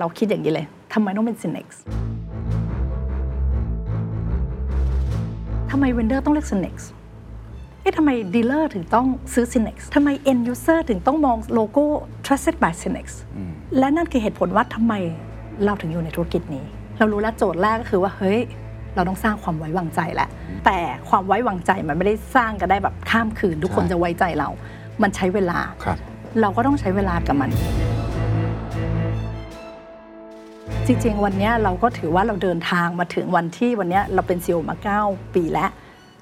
เราคิดอย่างนี้เลยทำไมต้องเป็น Synex ทำไมเวนเดอร์ต้องเลือก Synex เอ๊ะทำไมดีลเลอร์ถึงต้องซื้อ Synex ทำไม end user ถึงต้องมองโลโก้ trusted by Synex และนั่นคือเหตุผลว่าทำไมเราถึงอยู่ในธุรกิจนี้ เรารู้แล้วโจทย์แรกก็คือว่า เฮ้ย เราต้องสร้างความไว้วางใจแหละ แต่ความไว้วางใจมันไม่ได้สร้างกันได้แบบข้ามคืน ทุกคนใช่จะไว้ใจเรา มันใช้เวลาครับเราก็ต้องใช้เวลากับมัน จริง ๆ วันเนี้ยเราก็ถือว่าเราเดินทางมาถึงวันที่วันเนี้ยเราเป็น CEO มา 9 ปีแล้ว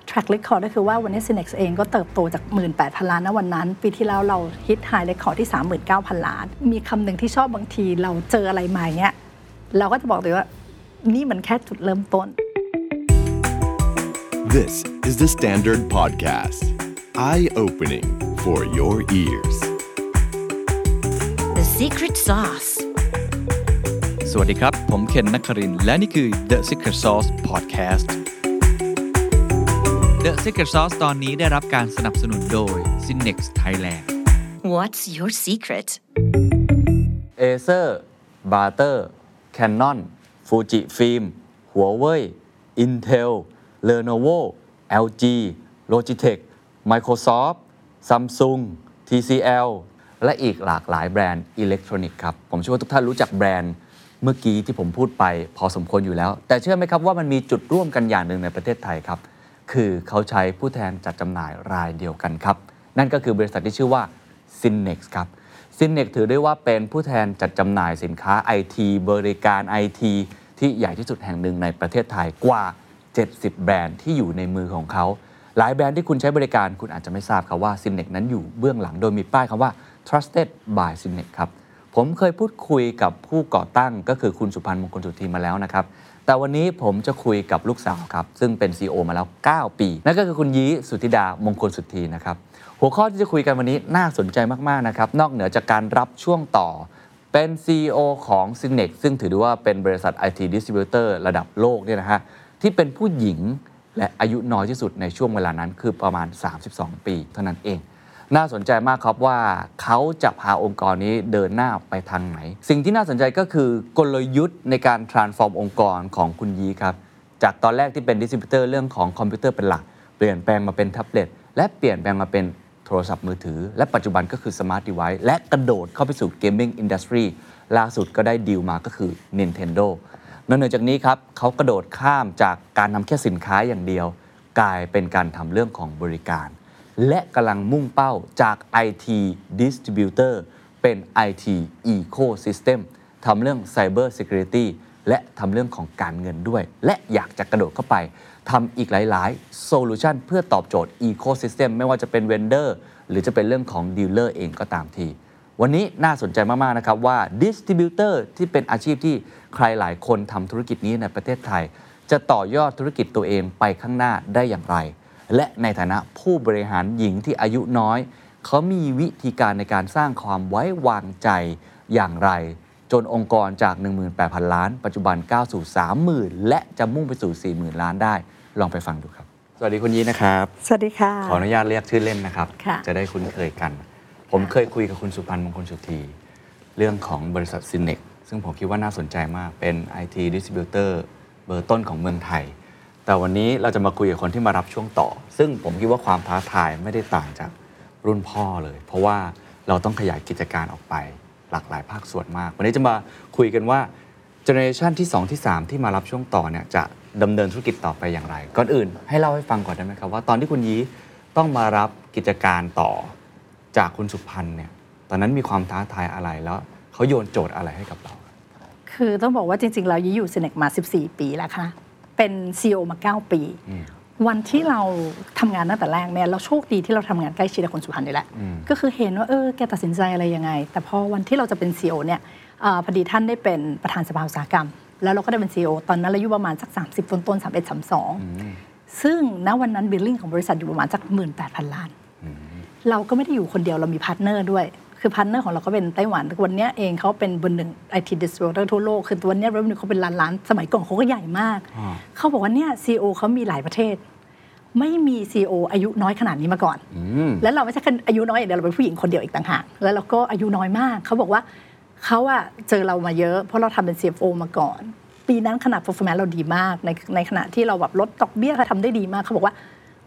track record ก็คือว่าวันนี้ Cinex เองก็เติบโตจาก 18,000 ล้านนะวันนั้น ปีที่แล้วเราฮิต high record ที่ 39,000 ล้าน มีคำหนึ่งที่ชอบบางทีเราเจออะไรมาอย่างเงี้ยเราก็จะบอกเลยว่านี่มันแค่จุดเริ่มต้น This is the Standard Podcast. Eye opening for your ears. The secret sauce. สวัสดีครับ ผมเคนนักครินทร์และนี่คือ The Secret Sauce Podcast The Secret Sauce ตอนนี้ได้รับการสนับสนุนโดย Synnex Thailand What's your secret? Acer Brother Canon Fujifilm Huawei Intel Lenovo LG Logitech Microsoft Samsung TCL และอีกหลากหลายแบรนด์อิเล็กทรอนิกส์ครับ ผมเชื่อว่าทุกท่านรู้จักแบรนด์ เมื่อกี้ที่ผมพูดไปพอสมควรอยู่แล้ว แต่เชื่อไหมครับว่ามันมีจุดร่วมกันอย่างหนึ่งในประเทศไทยครับ คือเขาใช้ผู้แทนจัดจำหน่ายรายเดียวกันครับ นั่นก็คือบริษัทที่ชื่อว่า Synnex ครับซินเนกถือได้ว่าเป็นผู้แทนจัดจำหน่ายสินค้าไอทีบริการไอทีที่ใหญ่ที่สุดแห่งหนึ่งในประเทศไทยกว่า 70 แบรนด์ที่อยู่ในมือของเขา หลายแบรนด์ที่คุณใช้บริการคุณอาจจะไม่ทราบครับว่าซินเนกนั้นอยู่เบื้องหลังโดยมีป้ายคำว่า trusted by s y n e c ครับ ผมเคยพูดคุยกับผู้ก่อตั้งก็คือคุณสุพันธ์มงคลสุธีมาแล้วนะครับ แต่วันนี้ผมจะคุยกับลูกสาวครับ ซึ่งเป็น CEO มาแล้ว 9 ปี นั่นก็คือคุณยี้สุธิดามงคลสุธีนะครับ หัวข้อที่จะคุยกันวันนี้น่าสนใจมาก ๆ นะครับ นอกเหนือจากการรับช่วงต่อ เป็น CEO ของ s y n e x ซึ่งถือได้ว่าเป็นบริษัท IT Distributor ระดับโลกเนี่ยนะฮะที่เป็นผู้หญิงและอายุน้อยที่สุดในช่วงเวลานั้นคือประมาณ 32 ปี เท่านั้นเอง น่าสนใจมากครับว่าเขาจะพาองค์กรนี้เดินหน้าไปทางไหน สิ่งที่น่าสนใจก็คือกลยุทธ์ในการ transform องค์กรของคุณยีครับ จากตอนแรกที่เป็นดิสติบิวเตอร์เรื่องของคอมพิวเตอร์เป็นหลัก เปลี่ยนแปลงมาเป็นแท็บเล็ตและเปลี่ยนแปลงมาเป็นโทรศัพท์มือถือ และปัจจุบันก็คือ smart device และกระโดดเข้าไปสู่ gaming industry ล่าสุดก็ได้ดีลมาก็คือ Nintendo นอกจากนี้ครับเขากระโดดข้ามจากการทำแค่สินค้าอย่างเดียว กลายเป็นการทำเรื่องของบริการ และกำลังมุ่งเป้าจาก IT Distributor เป็น IT Ecosystem ทำเรื่อง Cyber Security และทำเรื่องของการเงินด้วย และอยากจะกระโดดเข้าไปทำอีกหลาย ๆ โซลูชันเพื่อตอบโจทย์ Ecosystem ไม่ว่าจะเป็น Vendor หรือจะเป็นเรื่องของ Dealer เองก็ตามที วันนี้น่าสนใจมาก ๆ นะครับว่า Distributor ที่เป็นอาชีพที่ใครหลายคนทำธุรกิจนี้ในประเทศไทย จะต่อยอดธุรกิจตัวเองไปข้างหน้าได้อย่างไร และในฐานะผู้บริหารหญิงที่อายุน้อย เขามีวิธีการในการสร้างความไว้วางใจอย่างไร จนองค์กรจาก 18,000 ล้าน ปัจจุบันก้าวสู่ 30,000 และจะมุ่งไปสู่ 40,000 ล้านได้ ลองไปฟังดูครับ สวัสดีคุณยีนะครับ สวัสดีค่ะ ขออนุญาตเรียกชื่อเล่นนะครับค่ะจะได้คุ้นเคยกัน ผมเคยคุยกับคุณสุพันธ์มงคลสุธีเรื่องของบริษัทซินเนกซึ่งผมคิดว่าน่าสนใจมากเป็น IT Distributor เบอร์ต้นของเมืองไทย แต่วันนี้เราจะมาคุยกับคนที่มารับช่วงต่อ ซึ่งผมคิดว่าความท้าทายไม่ได้ต่างจากรุ่นพ่อเลย เพราะว่าเราต้องขยายกิจการออกไปหลากหลายภาคส่วนมาก วันนี้จะมาคุยกันว่าเจเนอเรชันที่ 2 ที่ 3 ที่มารับช่วงต่อเนี่ยจะดำเนินธุรกิจต่อไปอย่างไร ก่อนอื่น ให้เล่าให้ฟังก่อนได้ไหมครับ ว่าตอนที่คุณยี้ต้องมารับกิจการต่อจากคุณสุพันธ์เนี่ยตอนนั้นมีความท้าทายอะไรแล้วเขาโยนโจทย์อะไรให้กับเรา คือต้องบอกว่าจริงๆ เรายี่อยู่ Cinex มา 14 ปีแล้วค่ะ เป็น CEO มา 9 ปีอืมวันที่เราทำงานตั้งแต่แรกเนี่ยเราโชคดีที่เราทำงานใกล้ชิดกับคุณสุพันธ์นี่แหละอืมก็คือเห็นว่าเออแกตัดสินใจอะไรยังไง แต่พอวันที่เราจะเป็น CEO เนี่ยเออพอดีท่านได้เป็นประธานสภาอุตสาหกรรม แล้วเราก็ได้เป็น CEO ตอนนั้นเราอายุประมาณสัก 30 ต้นต้นๆ31 32ซึ่งณวันนั้น billing ของบริษัทอยู่ประมาณสัก18,000ล้าน เราก็ไม่ได้อยู่คนเดียวเรามี partner ด้วย คือ partner ของเราก็เป็นไต้หวันวันเนี้ยเองเขาเป็นเบอร์หนึ่งไอทีดิส t ิ b เตอร์ทั่วโลก คือตัวเนี้ย revenue เขาเป็นล้านล้านๆสมัยก่อนเขาก็ใหญ่มากอ่าเขาบอกว่าเนี่ย CEO เขามีหลายประเทศ ไม่มีซีออายุน้อยขนาดนี้มาก่อนอืมแล้วเราไม่ใช่แค่อายุน้อยอย่างเดียวเราเป็นผู้หญิงคนเดียวอีกต่างหากแล้วเราก็อายุน้อยมาก เขาบอกว่าเขาอะเจอเรามาเยอะ เพราะเราทำเป็น CFO มาก่อน ปีนั้นขนาด performance เราดีมาก ในในขณะที่เราแบบลดดอกเบี้ยทำได้ดีมากเขาบอกว่า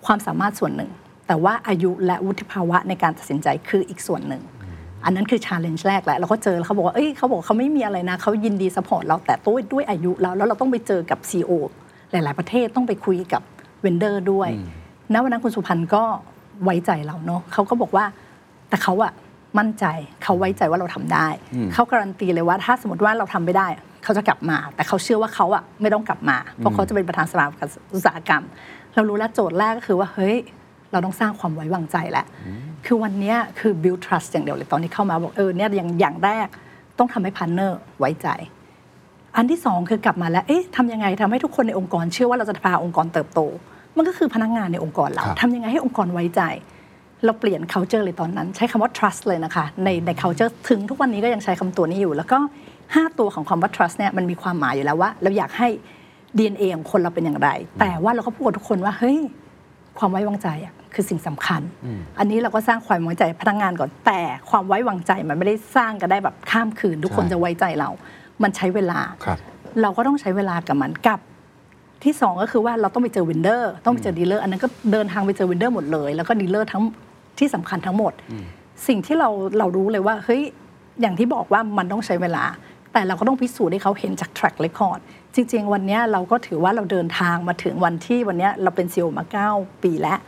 ความสามารถส่วนหนึ่ง แต่ว่าอายุและวุฒิภาวะในการตัดสินใจคืออีกส่วนหนึ่ง อันนั้นคือ challenge แรกแหละเราก็เจอแล้วเขาบอกว่าเอ้ยเขาบอกเขาไม่มีอะไรนะเขายินดีสปอร์ตเราแต่ด้วยด้วยอายุเราแล้วเราต้องไปเจอกับ CEO หลาย ๆ ประเทศต้องไปคุยกับ vendor ด้วยณวันนั้นคุณสุพันธ์ก็ไว้ใจเราเนาะเขาก็บอกว่าแต่เขาอะมั่นใจเขาไว้ใจว่าเราทำได้ เขาการันตีเลยว่าถ้าสมมติว่าเราทำไม่ได้เขาจะกลับมา แต่เขาเชื่อว่าเขาอะไม่ต้องกลับมา เพราะเขาจะเป็นประธานสภาอุตสาหกรรม เรารู้แล้วโจทย์แรกก็คือว่าเฮ้ย เราต้องสร้างความไว้วางใจแหละ คือวันเนี้ยคือ build trust อย่างเดียวเลยตอนที่เข้ามาบอกเออเนี่ยอย่างอย่างแรกต้องทำให้ partner ไว้ใจ อันที่สองคือกลับมาแล้ว เอ๊ะทำยังไงทำให้ทุกคนในองค์กรเชื่อว่าเราจะพาองค์กรเติบโต มันก็คือพนักงานในองค์กรเราครับทำยังไงให้องค์กรไว้ใจ เราเปลี่ยน culture เลยตอนนั้น ใช้คำว่า trust เลยนะคะ ในใน culture ถึงทุกวันนี้ก็ยังใช้คำตัวนี้อยู่ แล้วก็ 5 ตัวของคำว่า trust เนี่ยมันมีความหมายอยู่แล้วว่า เราอยากให้ DNA ของคนเราเป็นอย่างไร แต่ว่าเราก็พูดกับทุกคนว่าเฮ้ยความไว้วางใจอะ คือสิ่งสำคัญ อันนี้เราก็สร้างความไว้วางใจพนักงานก่อนแต่ความไว้วางใจมันไม่ได้สร้างกันได้แบบข้ามคืน ทุกคนใช่จะไว้ใจเรา มันใช้เวลาครับเราก็ต้องใช้เวลากับมันกับที่สองก็คือว่าเราต้องไปเจอ vendor ต้องไปเจอดีลเลอร์อันนั้นก็เดินทางไปเจอ vendor หมดเลย แล้วก็ดีลเลอร์ทั้งที่สำคัญทั้งหมด สิ่งที่เราเรารู้เลยว่าเฮ้ยอย่างที่บอกว่ามันต้องใช้เวลา แต่เราก็ต้องพิสูจน์ให้เขาเห็นจาก track record จริง ๆ วันเนี้ยเราก็ถือว่าเราเดินทางมาถึงวันที่วันเนี้ยเราเป็น CEO มา 9 ปีแล้ว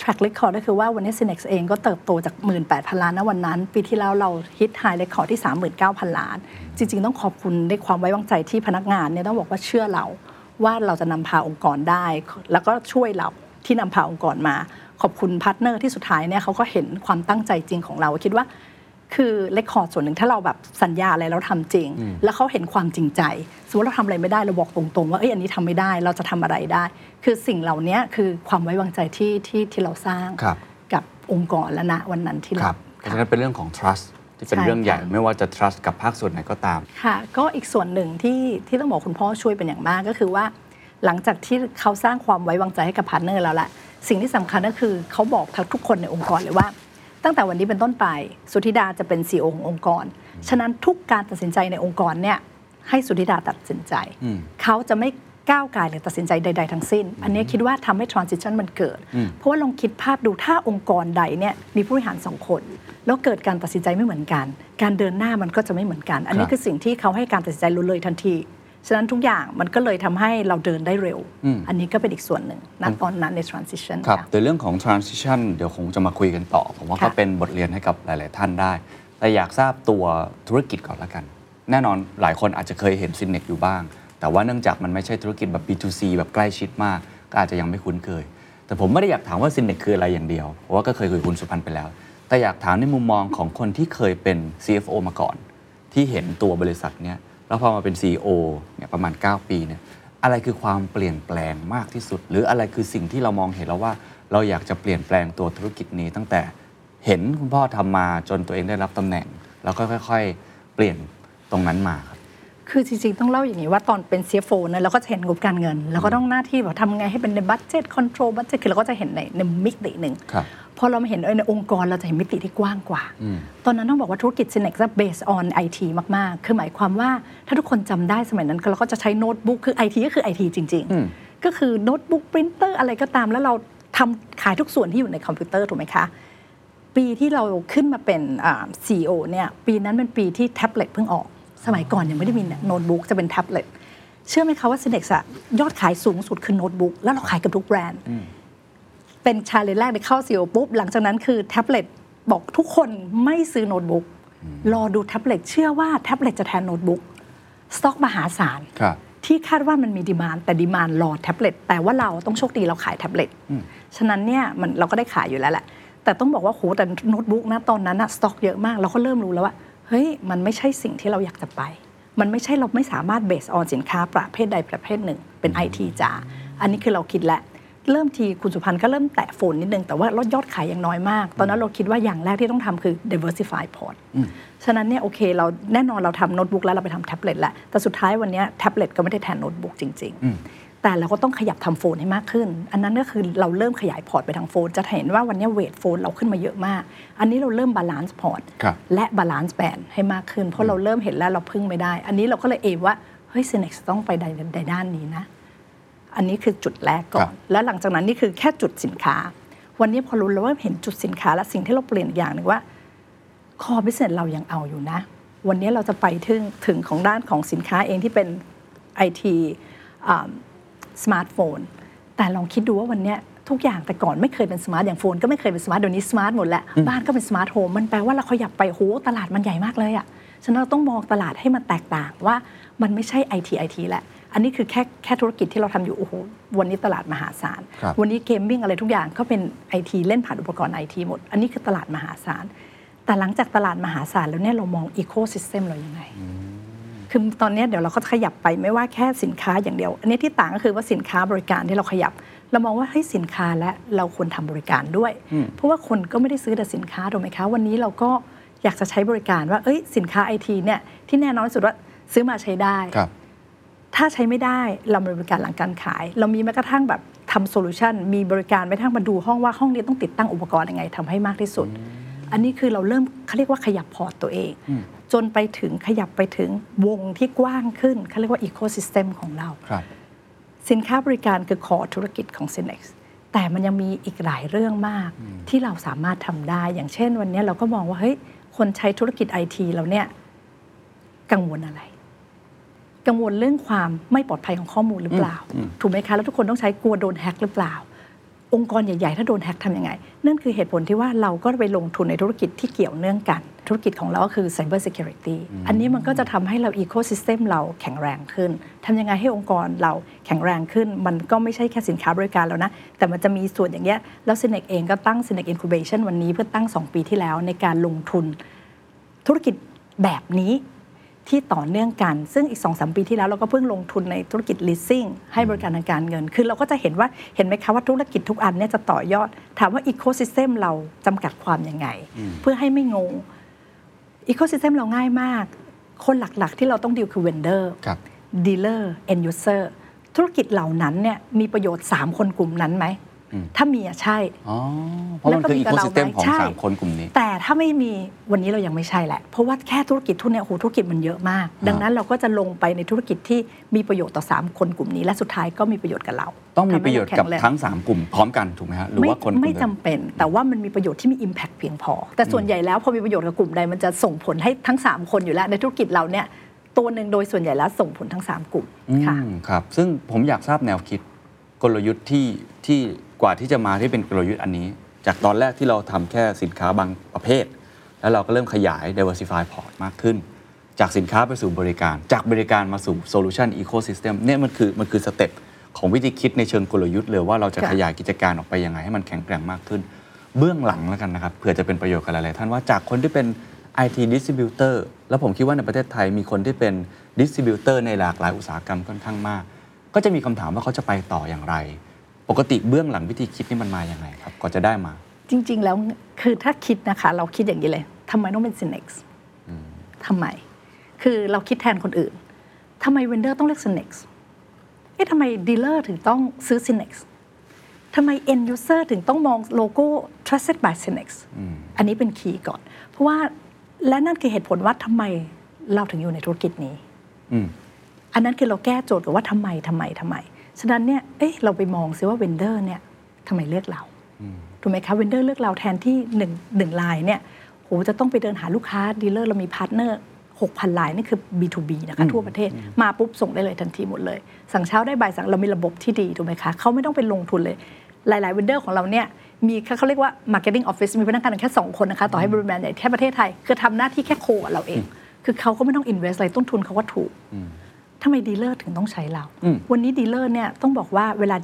track record ก็คือว่าวันนี้ Synnex เองก็เติบโตจาก 18,000 ล้านนะวันนั้น ปีที่แล้วเรา hit high record ที่ 39,000 ล้าน จริง ๆ ต้องขอบคุณในความไว้วางใจที่พนักงานเนี่ยต้องบอกว่าเชื่อเราว่าเราจะนำพาองค์กรได้ แล้วก็ช่วยเราที่นำพาองค์กรมา ขอบคุณพาร์ทเนอร์ที่สุดท้ายเนี่ยเขาก็เห็นความตั้งใจจริงของเราคิดว่า คือ record ส่วนหนึ่งถ้าเราแบบสัญญาอะไรเราทำจริง แล้วเขาเห็นความจริงใจ สมมติเราทำอะไรไม่ได้เราบอกตรงๆ ว่าเอ้ยอันนี้ทำไม่ได้เราจะทำอะไรได้ คือสิ่งเหล่านี้คือความไว้วางใจที่ที่ที่เราสร้างครับกับองค์กรและณวันนั้นที่คเรารับเพราะฉะนั้นเป็นเรื่องของ trust ที่เป็นใช่เรื่องใหญ่ค่ะไม่ว่าจะ trust กับภาคส่วนไหนก็ตามค่ะ ก็อีกส่วนหนึ่งที่ที่ต้องบอกคุณพ่อช่วยเป็นอย่างมากก็คือว่า หลังจากที่เขาสร้างความไว้วางใจให้กับพาร์ทเนอร์แล้วแหละสิ่งที่สำคัญก็คือเขาบอกทุกคนในองค์กรเลยว่า ตั้งแต่วันนี้เป็นต้นไป สุธิดาจะเป็น CEO ขององค์กร ฉะนั้นทุกการตัดสินใจในองค์กรเนี่ยให้สุธิดาตัดสินใจอืมเขาจะไม่ก้าวไกลหรือตัดสินใจใด ๆ ทั้งสิ้น อันนี้คิดว่าทำให้ transition มันเกิด เพราะว่าลองคิดภาพดูถ้าองค์กรใดเนี่ยมีผู้บริหารสองคน แล้วเกิดการตัดสินใจไม่เหมือนกัน การเดินหน้ามันก็จะไม่เหมือนกัน อันนี้ครับคือสิ่งที่เขาให้การตัดสินใจรู้เลยทันที ฉะนั้นทุกอย่างมันก็เลยทำให้เราเดินได้เร็วอืมอันนี้ก็เป็นอีกส่วนหนึ่งณตอนนั้นใน transition ครับค่ะแต่เรื่องของ transition เดี๋ยวคงจะมาคุยกันต่อ ผมว่าค่ะก็เป็นบทเรียนให้กับหลาย ๆ ท่านได้ แต่อยากทราบตัวธุรกิจก่อนละกัน แน่นอนหลายคนอาจจะเคยเห็นซินเน c อยู่บ้าง แต่ว่าเนื่องจากมันไม่ใช่ธุรกิจแบบ B2C แบบใกล้ชิดมาก ก็อาจจะยังไม่คุ้นเคย แต่ผมไม่ได้อยากถามว่าซินเน c คืออะไรอย่างเดียว เพราะว่าก็เคยคุยกับคุณสุพันธ์ไปแล้ว แต่อยากถามในมุมมองของคนที่เคยเป็น CFO มาก่อน ที่เห็นตัวบริษัทเนี้ย แล้วพอมาเป็น CEO เนี่ยประมาณ 9 ปีเนี่ยอะไรคือความเปลี่ยนแปลงมากที่สุด หรืออะไรคือสิ่งที่เรามองเห็นแล้วว่า เราอยากจะเปลี่ยนแปลงตัวธุรกิจนี้ตั้งแต่เห็นคุณพ่อทำมาจนตัวเองได้รับตำแหน่ง แล้วก็ค่อย ๆ เปลี่ยนตรงนั้นมาครับ คือจริง ๆ ต้องเล่าอย่างนี้ว่าตอนเป็น CFO เนี่ยเราก็จะเห็นงบการเงิน แล้วก็ต้องหน้าที่แบบทำไงให้เป็นใน budget control budget คือเราก็จะเห็นในในมิติหนึ่งครับพอเรามาเห็นในองค์กรเราจะเห็นมิติที่กว้างกว่าอืมตอนนั้นต้องบอกว่าธุรกิจ Synnex จะ based on IT มาก ๆ คือหมายความว่าถ้าทุกคนจำได้สมัยนั้นเราก็จะใช้โน้ตบุ๊กคือ IT ก็คือ IT จริงอืมๆก็คือโน้ตบุ๊กปรินเตอร์อะไรก็ตามแล้วเราทำขายทุกส่วนที่อยู่ในคอมพิวเตอร์ถูกไหมคะ ปีที่เราขึ้นมาเป็นอ่า CEO เนี่ยปีนั้นเป็นปีที่แท็บเล็ตเพิ่งออก สมัยก่อนยังไม่ได้มีโน้ตบุ๊กจะเป็นแท็บเล็ตเชื่อไหมคะว่า Synnex อะยอดขายสูงสุดคือโน้ตบุ๊กแล้วเราขายกับทุกแบรนด์ เป็น challenge แรกในเข้า CEO ปุ๊บ หลังจากนั้นคือแท็บเล็ตบอกทุกคนไม่ซื้อโน้ตบุ๊กรอดูแท็บเล็ตเชื่อว่าแท็บเล็ตจะแทนโน้ตบุ๊กสต็อกมหาศาลครับที่คาดว่ามันมี demand แต่ demand รอแท็บเล็ตแต่ว่าเราต้องโชคดีเราขายแท็บเล็ตฉะนั้นเนี่ยมันเราก็ได้ขายอยู่แล้วแหละแต่ต้องบอกว่าโหแต่โน้ตบุ๊กนะตอนนั้นอะสต็อกเยอะมากเราก็เริ่มรู้แล้วว่า เฮ้ยมันไม่ใช่สิ่งที่เราอยากจะไป มันไม่ใช่เราไม่สามารถ base on สินค้าประเภทใดประเภทหนึ่ง เป็นไอทีจ๋าอันนี้คือเราคิดแล้วเริ่มทีคุณสุพันธ์ก็เริ่มแตะ phone นิดนึง แต่ว่าลดยอดขายยังน้อยมาก ตอนนั้นเราคิดว่าอย่างแรกที่ต้องทำคือ diversify port ฉะนั้นเนี่ยโอเคเราแน่นอนเราทำโน้ตบุ๊กแล้วเราไปทำแท็บเล็ตแหละแต่สุดท้ายวันเนี้ยแท็บเล็ตก็ไม่ได้แทนโน้ตบุ๊กจริง ๆ แต่แต่เราก็ต้องขยับทำ phone ให้มากขึ้น อันนั้นก็คือเราเริ่มขยาย port ไปทาง phone จะเห็นว่าวันนี้ weight phone เราขึ้นมาเยอะมาก อันนี้เราเริ่ม balance port ครับและ balance brand ให้มากขึ้น เพราะเราเริ่มเห็นแล้วเราพึ่งไม่ได้ อันนี้เราก็เลย aim ว่าเฮ้ย Synnex ต้องไปในในด้านนี้นะ อันนี้คือจุดแรกก่อนครับแล้วหลังจากนั้นนี่คือแค่จุดสินค้า วันนี้พอรู้แล้วว่าเห็นจุดสินค้าและสิ่งที่เราเปลี่ยนอีกอย่างหนึ่งว่า core business เรายังเอาอยู่นะ วันนี้เราจะไปถึงถึงของด้านของสินค้าเองที่เป็นไอที สมาร์ทโฟน แต่ลองคิดดูว่าวันนี้ทุกอย่างแต่ก่อนไม่เคยเป็น smart อย่าง phone ก็ไม่เคยเป็น smart เดี๋ยวนี้ smart หมดแล้ว บ้านก็เป็น smart home มันแปลว่าเราขยับไปโหตลาดมันใหญ่มากเลยอะฉะนั้นเราต้องมองตลาดให้มันแตกต่างว่ามันไม่ใช่ไอทีไอทีแหละ อันนี้คือแค่แค่ธุรกิจที่เราทำอยู่โอ้โหวันนี้ตลาดมหาศาลครับวันนี้ gaming อะไรทุกอย่างก็เป็นไอทีเล่นผ่านอุปกรณ์ไอทีหมด อันนี้คือตลาดมหาศาล แต่หลังจากตลาดมหาศาลแล้วเนี่ยเรามองอีโค y ิสเต็มเรายังไง คือตอนเนี้ยเดี๋ยวเราก็ขยับไปไม่ว่าแค่สินค้าอย่างเดียว อันนี้ที่ต่างก็คือว่าสินค้าบริการที่เราขยับ เรามองว่าเฮ้ยสินค้าและเราควรทำบริการด้วย เพราะว่าคนก็ไม่ได้ซื้อแต่สินค้าถูกไหมคะวันนี้เราก็อยากจะใช้บริการว่าเอ้ยสินค้าไอทีเนี่ยที่แน่นอนที่สุดว่าซื้อมาใช้ได้ครับถ้าใช้ไม่ได้เรามีบริการหลังการขาย เรามีแม้กระทั่งแบบทำโซลูชันมีบริการไปทั้งมาดูห้องว่าห้องนี้ต้องติดตั้งอุปกรณ์ยังไงทำให้มากที่สุด อันนี้คือเราเริ่มเขาเรียกว่าขยับ port ตัวเอง จนไปถึงขยับไปถึงวงที่กว้างขึ้นเขาเรียกว่าอีโค y ิสเต็มของเราครับสินค้าบริการคือคอธุรกิจของ Synex แต่มันยังมีอีกหลายเรื่องมากที่เราสามารถทำได้ อย่างเช่นวันนี้เราก็มองว่าเฮ้ยคนใช้ธุรกิจไอทีเราเนี่ยกังวลอะไร กังวลเรื่องความไม่ปลอดภัยของข้อมูลหรือเปล่า ถูกไหมคะ แล้วทุกคนต้องใช้กลัวโดนแฮ็กหรือเปล่า องค์กรใหญ่ ๆ ถ้าโดนแฮ็กทำยังไง นั่นคือเหตุผลที่ว่าเราก็ไปลงทุนในธุรกิจที่เกี่ยวเนื่องกัน ธุรกิจของเราก็คือ Cyber Security อันนี้มันก็จะทำให้เรา Ecosystem เราแข็งแรงขึ้นทำยังไงให้องค์กรเราแข็งแรงขึ้น มันก็ไม่ใช่แค่สินค้าบริการแล้วนะ แต่มันจะมีส่วนอย่างเงี้ย แล้ว Synex เองก็ตั้ง Synex Incubation วันนี้เพื่อตั้ง 2 ปีที่แล้วในการลงทุนธุรกิจแบบนี้ ที่ต่อเนื่องกัน ซึ่งอีก2อสปีที่แล้วเราก็เพิ่งลงทุนในธุรกิจ leasing ให้บริการทางการเงิน คือเราก็จะเห็นว่าเห็นไหมคะว่าธุรกิจทุกอันเนี่ยจะต่อยอด ถามว่า ecosystem เราจำกัดความยังไง เพื่อให้ไม่งง ecosystem เราง่ายมาก คนหลักๆ ที่เราต้องดีลคือ vendor ครับ dealer end user ธุรกิจเหล่านั้นเนี่ยมีประโยชน์ 3 คนกลุ่มนั้นไหม ถ้ามีอะใช่อ๋อเพราะมันคืออีโค y ิสเต็มของใช่สามคนกลุ่มนี้ แต่ถ้าไม่มีวันนี้เรายังไม่ใช่แหละ เพราะว่าแค่ธุรกิจทุนเนี่ยโอ้โหธุรกิจมันเยอะมาก ดังนั้นเราก็จะลงไปในธุรกิจที่มีประโยชน์ต่อ 3 คนกลุ่มนี้ และสุดท้ายก็มีประโยชน์กับเรา ต้องมีประโยชน์กับทำให้เาแข็งแรงทั้ง 3 กลุ่มพร้อมกันถูกไหมฮะหรือไม่ว่าคนกลุ่มไม่เดียวจำเป็น แต่ว่ามันมีประโยชน์ที่มี Impact เพียงพอ แต่ส่วนใหญ่แล้วพอมีประโยชน์กับกลุ่มใดมันจะส่งผลให้ทั้ง 3 คนอยู่แล้วในธุรกิจเราเนี่ยตัวหนึ่งโดยส่วนใหญ่แล้วส่งผลทั้ง 3 กลุ่มค่ะอืมครับ ซึ่งผมอยากทราบแนวคิดกลยุทธ์ที่ที่ กว่าที่จะมาที่เป็นกลยุทธ์อันนี้ จากตอนแรกที่เราทำแค่สินค้าบางประเภท แล้วเราก็เริ่มขยาย diversify port มากขึ้น จากสินค้าไปสู่บริการ จากบริการมาสู่ solution ecosystem เนี่ยมันคือมันคือสเต็ปของวิธีคิดในเชิงกลยุทธ์เลยว่าเราจะขยายกิจการออกไปยังไงให้มันแข็งแกร่งมากขึ้น เบื้องหลังแล้วกันนะครับเผื่อจะเป็นประโยชน์กับหลายๆท่านว่าจากคนที่เป็น IT distributor แล้วผมคิดว่าในประเทศไทยมีคนที่เป็น distributor ในหลากหลายอุตสาหกรรมค่อนข้างมาก ก็จะมีคำถามว่าเขาจะไปต่ออย่างไร ปกติเบื้องหลังวิธีคิดนี่มันมาอย่างไงครับก่อนจะได้มา จริง ๆ แล้วคือถ้าคิดนะคะ เราคิดอย่างนี้เลยทำไมต้องเป็น Synex ทำไม คือเราคิดแทนคนอื่นทำไมเวนเดอร์ต้องเลือก Synex เอ๊ะทำไมดีลเลอร์ถึงต้องซื้อ Synex ทำไม end user ถึงต้องมองโลโก้ trusted by Synnex อันนี้เป็น key ก่อน เพราะว่าและนั่นคือเหตุผลว่าทำไมเราถึงอยู่ในธุรกิจนี้อืมอันนั้นคือเราแก้โจทย์กับว่าทำไมทำไมทำไม ฉะนั้นเนี่ยเอ๊ะเราไปมองซิว่า vendor เนี่ยทำไมเลือกเราถูกไหมคะ vendor เลือกเราแทนที่หนึ่งหนึ่งรายเนี่ยโหจะต้องไปเดินหาลูกค้าดีลเลอร์เรามีพาร์ทเนอร์6,000รายนี่คือ B2B นะคะทั่วประเทศมาปุ๊บส่งได้เลยทันทีหมดเลย สั่งเช้าได้บ่ายสั่งเรามีระบบที่ดีถูกไหมคะเขาไม่ต้องไปลงทุนเลย หลายๆ vendor ของเราเนี่ยมีเขาเรียกว่า marketing office มีพนักงานแค่ 2 คนนะคะต่อให้บริษัทใหญ่แค่ประเทศไทย คือทำหน้าที่แค่ co กับเราเอง คือเขาก็ไม่ต้อง invest อะไรต้นทุนเขาก็ถูก ทำไมดีลเลอร์ถึงต้องใช้เราอืมวันนี้ดีลเลอร์เนี่ยต้องบอกว่าเวลา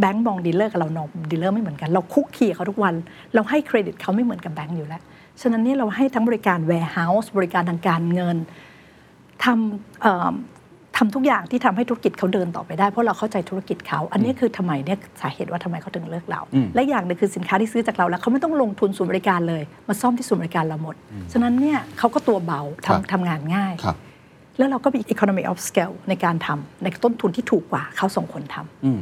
แบงก์มองดีลเลอร์กับเรามองดีลเลอร์ไม่เหมือนกัน เราคลุกคลีกับเขาทุกวัน เราให้เครดิตเขาไม่เหมือนกับแบงก์อยู่แล้ว ฉะนั้นเนี่ยเราให้ทั้งบริการ warehouse บริการทางการเงินทำเอ่อทำทุกอย่างที่ทำให้ธุรกิจเขาเดินต่อไปได้เพราะเราเข้าใจธุรกิจเขา อันนี้คือทำไมเนี่ยสาเหตุว่าทำไมเขาถึงเลือกเราอืมและอย่างหนึ่งคือสินค้าที่ซื้อจากเราแล้วเขาไม่ต้องลงทุนศูนย์บริการเลย มาซ่อมที่ศูนย์บริการเราหมด ฉะนั้นเนี่ยเขาก็ตัวเบาครับทำทำงานง่ายครับ แล้วเราก็มี economy of scale ในการทำในต้นทุนที่ถูกกว่าเขาส่งคนทำอืม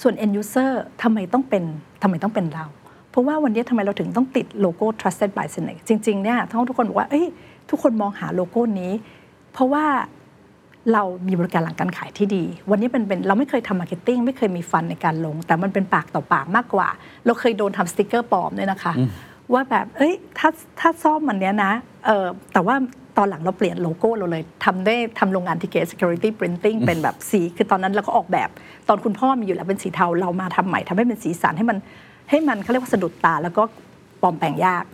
ส่วน end user ทำไมต้องเป็นทำไมต้องเป็นเรา เพราะว่าวันนี้ทำไมเราถึงต้องติดโลโก้ trusted by Synnex จริง ๆ เนี่ยทั้งทุกคนบอกว่าเอ้ยทุกคนมองหาโลโก้นี้ เพราะว่าเรามีบริการหลังการขายที่ดี วันนี้เป็นเป็นเราไม่เคยทำ marketing ไม่เคยมี fund ในการลง แต่มันเป็นปากต่อปากมากกว่า เราเคยโดนทำสติกเกอร์ปลอมด้วยนะคะ ว่าแบบ เอ้ยถ้าถ้าซ่อมมันเนี้ยนะเออแต่ว่า ตอนหลังเราเปลี่ยนโลโก้เราเลยทำได้ทำโรงงานที่เก security printing เป็นแบบสี คือตอนนั้นเราก็ออกแบบ ตอนคุณพ่อมีอยู่แล้วเป็นสีเทาเรามาทำใหม่ทำให้เป็นสีสันให้มันให้มันเขาเรียกว่าสะดุดตาแล้วก็ปลอมแปลงยาก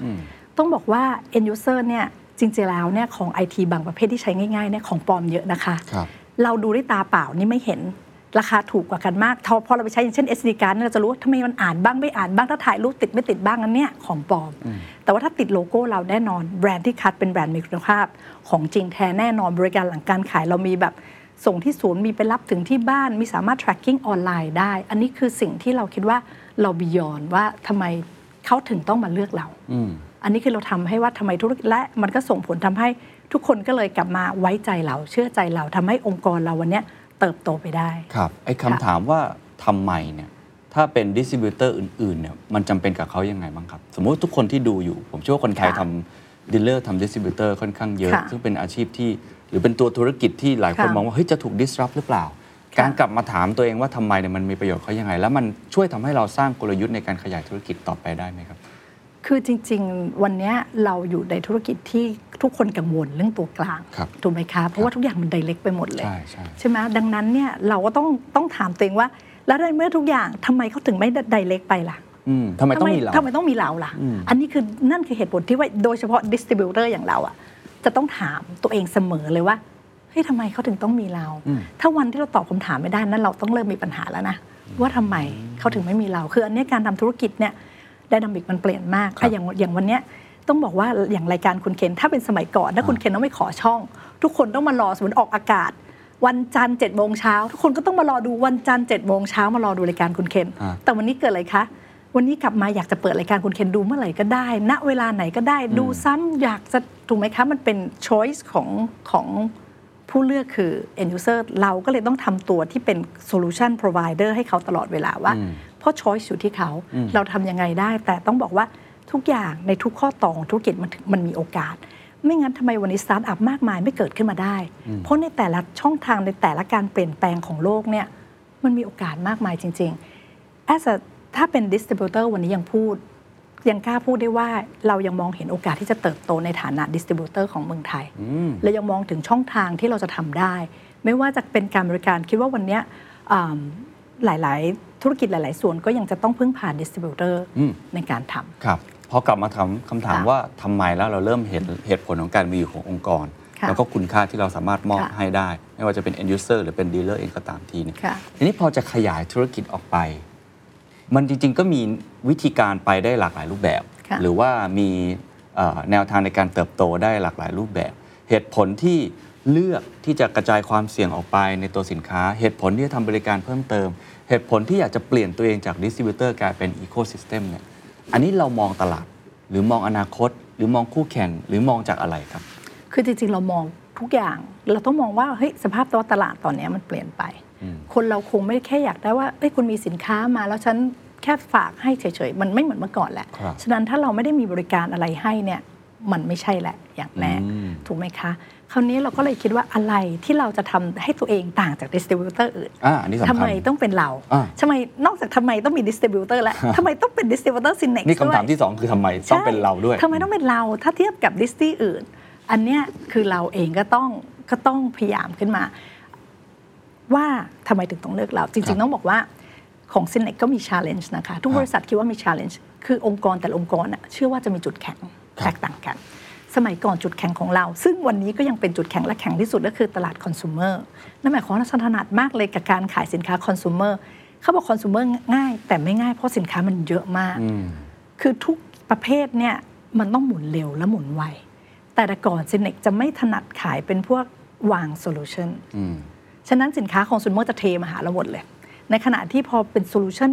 ต้องบอกว่า end user เนี่ยจริงๆแล้วเนี่ยของ IT บางประเภทที่ใช้ง่ายๆเนี่ยของปลอมเยอะนะคะครับเราดูด้วยตาเปล่านี่ไม่เห็น ราคาถูกกว่ากันมากพอพอเราไปใช้อย่างเช่น SD card เนี่ยเราจะรู้ว่าทำไมมันอ่านบ้างไม่อ่านบ้างถ้าถ่ายรูปติดไม่ติดบ้างอันเนี้ยของปลอม แต่ว่าถ้าติดโลโก้เราแน่นอนแบรนด์ที่คัดเป็นแบรนด์มีคุณภาพ ของจริงแท้แน่นอนบริการหลังการขายเรามีแบบส่งที่ศูนย์มีไปรับถึงที่บ้านมีสามารถ tracking ออนไลน์ได้ อันนี้คือสิ่งที่เราคิดว่าเราบียอนว่าทำไมเขาถึงต้องมาเลือกเราอืมอันนี้คือเราทำให้ว่าทำไมธุรกิจและมันก็ส่งผลทำให้ทุกคนก็เลยกลับมาไว้ใจเราเชื่อใจเราทำให้องค์กรเราวันเนี้ย เติบโตไปได้ ครับไอ้คำถามว่าทำไมเนี่ยถ้าเป็น distributor อื่นๆเนี่ยมันจำเป็นกับเขายังไงบ้างครับ สมมุติทุกคนที่ดูอยู่ ผมเชื่อว่าคนไทยค่ะทำดีลเลอร์ทำ distributor ค่อนข้างเยอะ ค่ะซึ่งเป็นอาชีพที่หรือเป็นตัวธุรกิจที่หลายคนค่ะมองว่าเฮ้ยจะถูก disrupt หรือเปล่าค่ะการกลับมาถามตัวเองว่าทำไมเนี่ยมันมีประโยชน์เขายังไง แล้วมันช่วยทำให้เราสร้างกลยุทธ์ในการขยายธุรกิจต่อไปได้ไหมครับ คือจริง ๆ วันเนี้ยเราอยู่ในธุรกิจที่ทุกคนกังวลเรื่องตัวกลางครับถูกไหมคะเพราะว่าทุกอย่างมันไดเ c กไปหมดเลย ใช่ใช่ใช่ไหมดังนั้นเนี่ยเราก็ต้องต้องถามตัวเองว่า แล้วในเมื่อทุกอย่างทำไมเขาถึงไม่ไดเ c กไปล่ะอืมทำไมต้องมีเราทำไมต้องมีเราล่ะอืมอันนี้คือนั่นคือเหตุผลที่ว่าโดยเฉพาะดิสติบิวเตอร์อย่างเราอะจะต้องถามตัวเองเสมอเลยว่าเฮ้ยทำไมเขาถึงต้องมีเรา ถ้าวันที่เราตอบคำถามไม่ได้นั้นเราต้องเริ่มมีปัญหาแล้วนะว่าทำไมเขาถึงไม่มีเรา คืออันเนี้ยการทำธุรกิจเนี่ย ดนามิกมันเปลี่ยนมากครับอะอย่างอย่างวันเนี้ยต้องบอกว่าอย่างรายการคุณเคนถ้าเป็นสมัยก่อนถ้าคุณเคนต้องไปขอช่อง ทุกคนต้องมารอสมมติออกอากาศ วันจันทร์เจ็ดโมงเช้าทุกคนก็ต้องมารอดูวันจันทร์เจ็ดโมงเช้ามารอดูรายการคุณเคนอ่าแต่วันนี้เกิดอะไรคะวันนี้กลับมาอยากจะเปิดรายการคุณเคนดูเมื่อไหร่ก็ได้ ณเวลาไหนก็ได้ดูซ้ำอยากจะถูกไหมคะมันเป็น choice ของของ ผู้เลือกคือ end user เราก็เลยต้องทำตัวที่เป็น solution provider ให้เขาตลอดเวลาว่าอืมเพราะ choice อยู่ที่เขาเราทำยังไงได้ แต่ต้องบอกว่าทุกอย่างในทุกข้อต่อของธุรกิจมันถึงมันมีโอกาส ไม่งั้นทำไมวันนี้สตาร์ทอัพมากมายไม่เกิดขึ้นมาได้ เพราะในแต่ละช่องทางในแต่ละการเปลี่ยนแปลงของโลกเนี่ยมันมีโอกาสมากมายจริง ๆ as a ถ้าเป็น distributor วันนี้ยังพูด ยังกล้าพูดได้ว่าเรายังมองเห็นโอกาสที่จะเติบโตในฐานะ distributor ของเมืองไทยและยังมองถึงช่องทางที่เราจะทำได้ ไม่ว่าจะเป็นการบริการคิดว่าวันเนี้ยอ่าหลาย ๆ ธุรกิจหลาย ๆ ส่วนก็ยังจะต้องพึ่งผ่านดิสติบิวเตอร์อืมในการทำครับพอกลับมาถามคำถามค่ะว่าทำไมแล้วเราเริ่มเห็นเหตุผลของการมีอยู่ขององค์กรค่ะแล้วก็คุณค่าที่เราสามารถมอบค่ะให้ได้ ไม่ว่าจะเป็น end user หรือเป็น dealer เองก็ตามทีเนี่ยค่ะทีนี้พอจะขยายธุรกิจออกไป มันจริง ๆ ก็มีวิธีการไปได้หลากหลายรูปแบบค่ะหรือว่ามีเอ่อแนวทางในการเติบโตได้หลากหลายรูปแบบ เหตุผลที่เลือกที่จะกระจายความเสี่ยงออกไปในตัวสินค้า เหตุผลที่จะทำบริการเพิ่มเติม เหตุผลที่อยากจะเปลี่ยนตัวเองจากดิสติบิวเตอร์กลายเป็นอีโค y ิสเต็มเนี่ยอันนี้เรามองตลาดหรือมองอนาคต หรือมองคู่แข่งหรือมองจากอะไรครับ คือจริงๆเรามองทุกอย่างเราต้องมองว่าเฮ้ยสภาพตัวตลาดตอนเนี้ยมันเปลี่ยนไป คนเราคงไม่แค่อยากได้ว่าเอ้ยคุณมีสินค้ามาแล้วฉันแค่ฝากให้เฉยๆ มันไม่เหมือนเมื่อก่อนแหละครับฉะนั้นถ้าเราไม่ได้มีบริการอะไรให้เนี่ยมันไม่ใช่แหละอย่างแน่อืมถูกไหมคะ คราวนี้เราก็เลยคิดว่าอะไรที่เราจะทำให้ตัวเองต่างจาก distributor อื่นอ่าอันนี้สำคัญทำไมต้องเป็นเราอ่าทำไมนอกจากทำไมต้องมี distributor แล้วทำไมต้องเป็น distributor Synnex นี่คำถามที่สองคือทำไมต้องเป็นเราด้วยทำไมต้องเป็นเราถ้าเทียบกับ disty อื่น อันเนี้ยคือเราเองก็ต้องก็ต้องพยายามขึ้นมา ว่าทำไมถึงต้องเลือกเราจครับ จริงๆต้องบอกว่าของ Synnex ก็มี challenge นะคะ ทุกครับบริษัทคิดว่ามี challenge คือองค์กรแต่ละองค์กรน่ะเชื่อว่าจะมีจุดแข็งครับแตกต่างกัน สมัยก่อนจุดแข็งของเรา ซึ่งวันนี้ก็ยังเป็นจุดแข็งและแข็งที่สุดก็คือตลาดคอน sumer นั่นหมายความว่าเราถนัดมากเลยกับการขายสินค้าคอน sumer เขาบอกคอน sumer ง่าย แต่ไม่ง่ายเพราะสินค้ามันเยอะมากอืมคือทุกประเภทเนี่ยมันต้องหมุนเร็วและหมุนไวแต่แต่ก่อน Synnex จะไม่ถนัดขายเป็นพวกวางโซลูชันอืม ฉะนั้นสินค้าของ consumer จะเทมาหาเราหมดเลย ในขณะที่พอเป็นโซลูชัน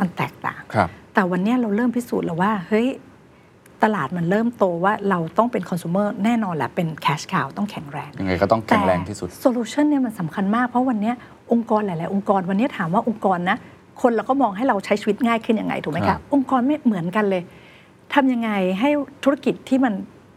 มันแตกต่างครับแต่วันเนี้ยเราเริ่มพิสูจน์แล้วว่าเฮ้ยตลาดมันเริ่มโตว่าเราต้องเป็นคอน sumer แน่นอนแหละเป็น cash cow ต้องแข็งแรง ยังไงก็ต้องแข็งแรงที่สุดโซลูชันเนี่ยมันสำคัญมาก เพราะวันเนี้ยองค์กรหลาย ๆ องค์กรวันนี้ถามว่าองค์กรนะ คนเราก็มองให้เราใช้ชีวิตง่ายขึ้นยังไงถูกไหมคะ ครับองค์กรไม่เหมือนกันเลยทำยังไงให้ธุรกิจที่มัน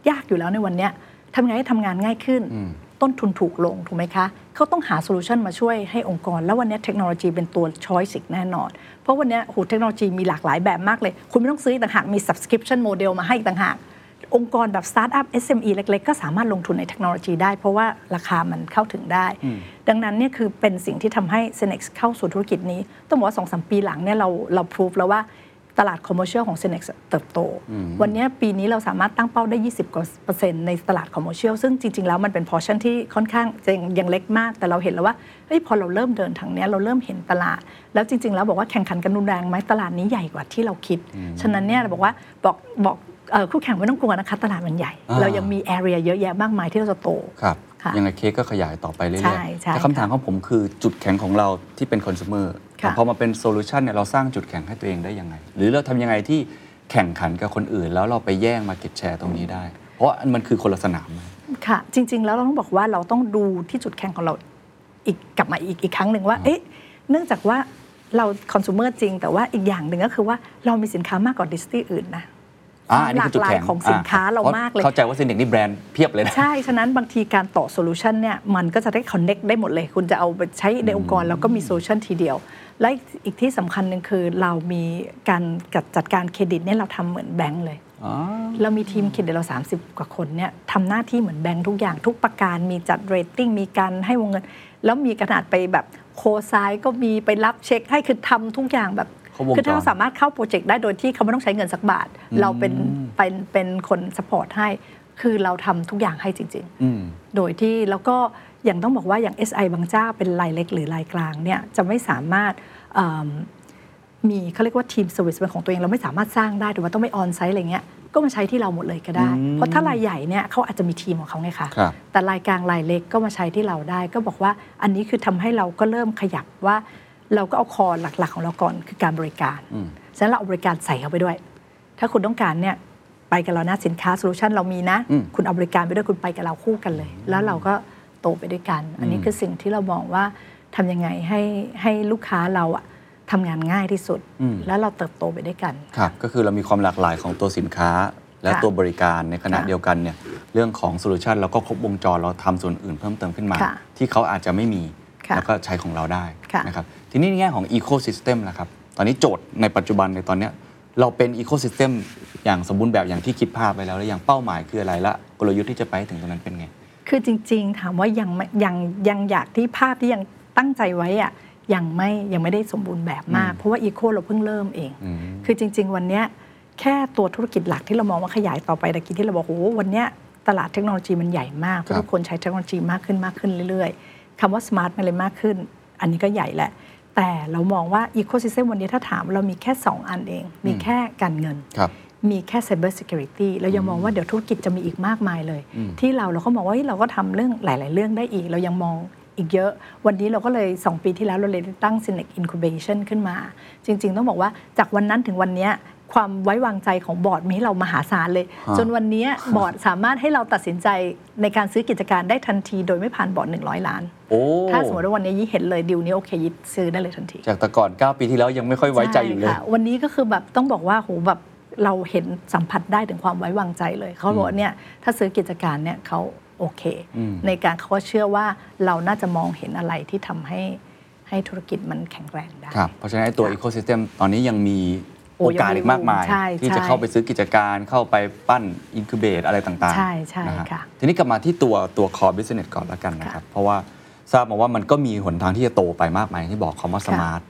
ยากอยู่แล้วในวันเนี้ยทำยังไงให้ทำงานง่ายขึ้นอืม ต้นทุนถูกลงถูกไหมคะเขาต้องหาโซลูชันมาช่วยให้องค์กร แล้ววันนี้เทคโนโลยีเป็นตัว choice อีกแน่นอน เพราะวันนี้โหเทคโนโลยีมีหลากหลายแบบมากเลย คุณไม่ต้องซื้ออีกต่างหากมี subscription model มาให้อีกต่างหากองค์กรแบบสตาร์ทอัพ SME เล็ก ๆ ก็สามารถลงทุนในเทคโนโลยีได้ เพราะว่าราคามันเข้าถึงได้ ดังนั้นเนี่ยคือเป็นสิ่งที่ทำให้ c e n e x เข้าสู่ธุรกิจนี้ ต้องบอกว่าสองสามปีหลังเนี่ยเราเราพ o ู e แล้วว่า ตลาด commercial ของ c e n e x เติบโต วันนี้ปีนี้เราสามารถตั้งเป้าได้ 20กว่าเปอร์เซ็นต์ในตลาด commercial ซึ่งจริง ๆ แล้วมันเป็น portion ที่ค่อนข้างจะยังยังเล็กมาก แต่เราเห็นแล้วว่าเฮ้ยพอเราเริ่มเดินทางเนี้ยเราเริ่มเห็นตลาด แล้วจริง ๆ แล้วบอกว่าแข่งขันกันรุนแรงไหมตลาดนี้ใหญ่กว่าที่เราคิด ฉะนั้นเนี่ยเราบอกว่าบอกบอกเอ่อคู่แข่งไม่ต้องกลัวนะคะตลาดมันใหญ่อ่าเรายังมี area เยอะแยะมากมายที่เราจะโตครับค่ะยังไงเค้กก็ขยายต่อไปเรื่อยใช่ๆใช่แต่คำถามของผมคือจุดแข็งของเราที่เป็นคอน sumer ค่ะ แต่พอมาเป็นโซลูชันเนี่ยเราสร้างจุดแข็งให้ตัวเองได้ยังไง หรือเราทำยังไงที่แข่งขันกับคนอื่น แล้วเราไปแย่ง market share ตรงนี้ได้ เพราะว่ามันคือคนละสนามค่ะ จริง ๆ แล้วเราต้องบอกว่าเราต้องดูที่จุดแข็งของเราอีกกลับมาอีกอีกครั้งหนึ่งว่าเอ๊ะเนื่องจากว่าเราคอน sumer จริง แต่ว่าอีกอย่างหนึ่งก็คือว่าเรามีสินค้ามากกว่า disty อื่นนะอ่าอันนี้คือจุดแข็งหลากหลายของสินค้าเราเยอะมากเลย เข้าใจว่า Synnex นี่แบรนด์เพียบเลยนะ ใช่ ฉะนั้นบางทีการต่อโซลูชันเนี่ยมันก็จะได้ connect ได้หมดเลย คุณจะเอาไปใช้ในองค์กร แล้วก็มีโซลูชันทีเดียว และอีกที่สำคัญหนึ่งคือเรามีการจัดการเครดิตเนี่ยเราทำเหมือนแบงก์เลยอ๋อเรามีทีมเครดิตเรา 30 กว่าคนเนี่ยทำหน้าที่เหมือนแบงค์ทุกอย่างทุกประการมีจัดเรตติ้งมีการให้วงเงิน แล้วมีขนาดไปแบบ co-sign ก็มีไปรับเช็คให้คือทำทุกอย่างแบบครบวงจรคือถ้าเราสามารถเข้า project ได้โดยที่เขาไม่ต้องใช้เงินสักบาท เราเป็นเป็นเป็นคน support ให้ คือเราทำทุกอย่างให้จริงๆอืมโดยที่แล้วก็ อย่างต้องบอกว่าอย่าง SI บางเจ้าเป็นรายเล็กหรือรายกลางเนี่ยจะไม่สามารถเอิ่มมีเขาเรียกว่าทีม service เป็นของตัวเองเราไม่สามารถสร้างได้หรือว่าต้องไป on-site อะไรเงี้ยก็มาใช้ที่เราหมดเลยก็ได้ เพราะถ้ารายใหญ่เนี่ยเขาอาจจะมีทีมของเขาไงคะครับแต่รายกลางรายเล็กก็มาใช้ที่เราได้ ก็บอกว่าอันนี้คือทำให้เราก็เริ่มขยับว่า เราก็เอา core หลักๆ ของเราก่อนคือการบริการอืมฉะนั้นเราเอาบริการใส่เข้าไปด้วย ถ้าคุณต้องการเนี่ยไปกับเรานะสินค้าโซลูชันเรามีนะอืมคุณเอาบริการไปด้วยคุณไปกับเราคู่กันเลย แล้วเราก็ โตไปด้วยกัน อันนี้คือสิ่งที่เรามองว่าทำยังไงให้ให้ลูกค้าเราอะทำงานง่ายที่สุดอืมแล้วเราเติบโตไปด้วยกัน ครับ ก็คือเรามีความหลากหลายของตัวสินค้า และค่ะตัวบริการในขณะค่ะเดียวกันเนี่ยเรื่องของ solution เราก็ครบวงจรเราทำส่วนอื่นเพิ่มเติมขึ้นมาค่ะที่เขาอาจจะไม่มีค่ะแล้วก็ใช้ของเราได้ค่ะนะครับทีนี้ในแง่ของอีโค y ิสเต็มนะครับตอนนี้โจทย์ในปัจจุบันในตอนเนี้ยเราเป็นอีโค y ิสเต็มอย่างสมบูรณ์แบบอย่างที่คิดภาพไปแล้วหรือยังเป้าหมายคืออะไรและกลยุทธ์ที่จะไปให้ถึงตรงนั้นเป็นไง คือจริง ๆ ถามว่ายังไม่ยังยังอยากที่ภาพที่ยังตั้งใจไว้อะยังไม่ยังไม่ได้สมบูรณ์แบบมาก เพราะว่า eco เราเพิ่งเริ่มเองอืมคือจริง ๆ วันเนี้ยแค่ตัวธุรกิจหลักที่เรามองว่าขยายต่อไปตะกี้ที่เราบอกโอ้โหวันเนี้ยตลาดเทคโนโลยีมันใหญ่มากครับทุกคนใช้เทคโนโลยีมากขึ้นมากขึ้นเรื่อยๆคำว่า smart มันเลยมากขึ้น อันนี้ก็ใหญ่แหละ แต่เรามองว่าอีโค y ิสเต็มวันนี้ถ้าถามเรามีแค่ 2 อันเอง มีแค่การเงินครับ มีแค่ Cyber Security เรายังมองว่าเดี๋ยวธุรกิจจะมีอีกมากมายเลย ที่เราเราก็มองว่าเฮ้ยเราก็ทำเรื่องหลาย ๆ เรื่องได้อีก เรายังมองอีกเยอะ วันนี้เราก็เลย 2 ปีที่แล้วเราเลยตั้ง Synex Incubation ขึ้นมา จริง ๆ ต้องบอกว่าจากวันนั้นถึงวันเนี้ยความไว้วางใจของบอร์ดมีให้เรามหาศาลเลยฮะจนวันเนี้ยบอร์ดสามารถให้เราตัดสินใจในการซื้อกิจการได้ทันทีโดยไม่ผ่านบอร์ด 100 ล้านโอ้ถ้าสมมติว่าวันนี้ยี่เห็นเลยดิวนี้โอเคยี่ซื้อได้เลยทันที จากแต่ก่อน 9 ปีที่แล้วยังไม่ค่อยไว้ใจอยู่เลยช่ค่ะวันนี้ก็คือแบบต้องบอกว่าโหแบบ เราเห็นสัมผัสได้ถึงความไว้วางใจเลย เขาบอกว่าเนี่ยถ้าซื้อกิจการเนี่ยเขาโอเคอืมในการเขาก็เชื่อว่าเราน่าจะมองเห็นอะไรที่ทำให้ให้ธุรกิจมันแข็งแรงได้ครับเพราะฉะนั้นไอ้ตัวค่ะอีโค y ิสเต็มตอนนี้ยังมีโอ้โอกาสยังมีอีกมากมายใช่ที่จะใช่เข้าไปซื้อกิจการเข้าไปปั้นอิน u b เบ e อะไรต่างๆ ใช่ใช่นฮค่ะทีนี้กลับมาที่ตัวตัว core business ก่อนแล้วกันนะครับ เพราะว่าทราบมาว่ามันก็มีหนทางที่จะโตไปมากมายอย่างที่บอกคำว่า smart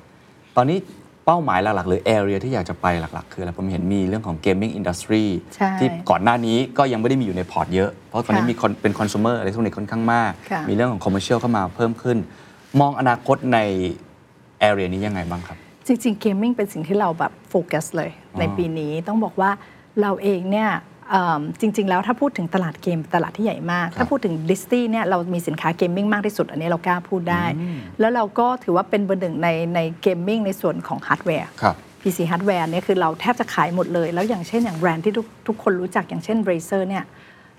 ตอนนี้ เป้าหมายหลัก ๆ หรือ area ที่อยากจะไปหลัก ๆ คืออะไร ผมเห็นมีเรื่องของ gaming industry ใช่ที่ก่อนหน้านี้ก็ยังไม่ได้มีอยู่ใน port เยอะ เพราะตอนนี้ค่ะมีคนเป็น consumer อะไรทุกนี้ค่อนข้างมากค่ะมีเรื่องของ commercial เข้ามาเพิ่มขึ้น มองอนาคตใน area นี้ยังไงบ้างครับ จริงๆ gaming เป็นสิ่งที่เราแบบโฟกัสเลยในปีนี้ต้องบอกว่าเราเองเนี่ยเอิ่ม จริง ๆ แล้วถ้าพูดถึงตลาดเกมตลาดที่ใหญ่มาก ถ้าพูดถึง disty เนี่ยเรามีสินค้า gaming มากที่สุด อันนี้เรากล้าพูดได้ แล้วเราก็ถือว่าเป็นเบอร์หนึ่งในใน gaming ในส่วนของฮาร์ดแวร์ครับ PC hardware เนี่ยคือเราแทบจะขายหมดเลย แล้วอย่างเช่นอย่างแบรนด์ที่ทุกทุกคนรู้จักอย่างเช่น Razer เนี่ย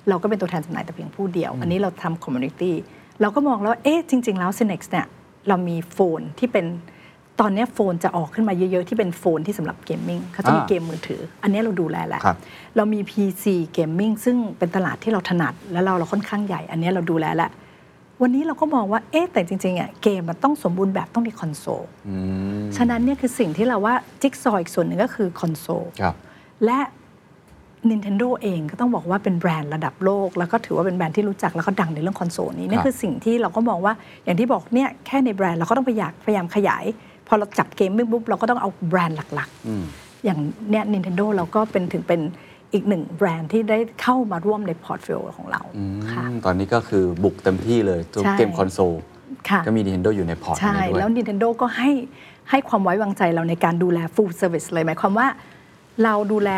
เราก็เป็นตัวแทนจำหน่ายแต่เพียงผู้เดียว อันนี้เราทำ community เราก็มองแล้วว่าเอ๊ะจริง ๆ แล้ว Synnex เนี่ยเรามี phone ที่เป็น ตอนเนี้ย phone จะออกขึ้นมาเยอะๆ ที่เป็น phone ที่สำหรับ gaming เขาจะมีอ่าเกมมือถือ อันเนี้ยเราดูแลแหละครับเรามี PC Gaming ซึ่งเป็นตลาดที่เราถนัด แล้วเราเราค่อนข้างใหญ่ อันเนี้ยเราดูแลแล้ววันนี้เราก็มองว่าเอ๊ะแต่จริงๆอะเกมมันต้องสมบูรณ์แบบต้องมีคอนโซลอืมฉะนั้นเนี่ยคือสิ่งที่เราว่าจิ๊กซอว์อีกส่วนหนึ่งก็คือคอนโซลครับและ Nintendo เองก็ต้องบอกว่าเป็นแบรนด์ระดับโลก แล้วก็ถือว่าเป็นแบรนด์ที่รู้จักแล้วก็ดังในเรื่องคอนโซลนี้นี่ครับคือสิ่งที่เราก็มองว่าอย่างที่บอกเนี่ยแค่ในแบรนด์เราก็ต้องพยายามพยายามขยาย พอเราจับเกมไม่ปุ๊บเราก็ต้องเอาแบรนด์หลักๆอืมอย่างเนี่ย Nintendo เราก็เป็นถึงเป็นอีกหนึ่งแบรนด์ที่ได้เข้ามาร่วมใน portfolio ของเราอืมค่ะตอนนี้ก็คือบุกเต็มที่เลยตัวใช่เกมคอนโซลค่ะก็มี Nintendo อยู่ในพอร์ตใช่นี้ด้วยแล้ว Nintendo ก็ให้ให้ความไว้วางใจเราในการดูแล full service เลยหมายความว่าเราดูแล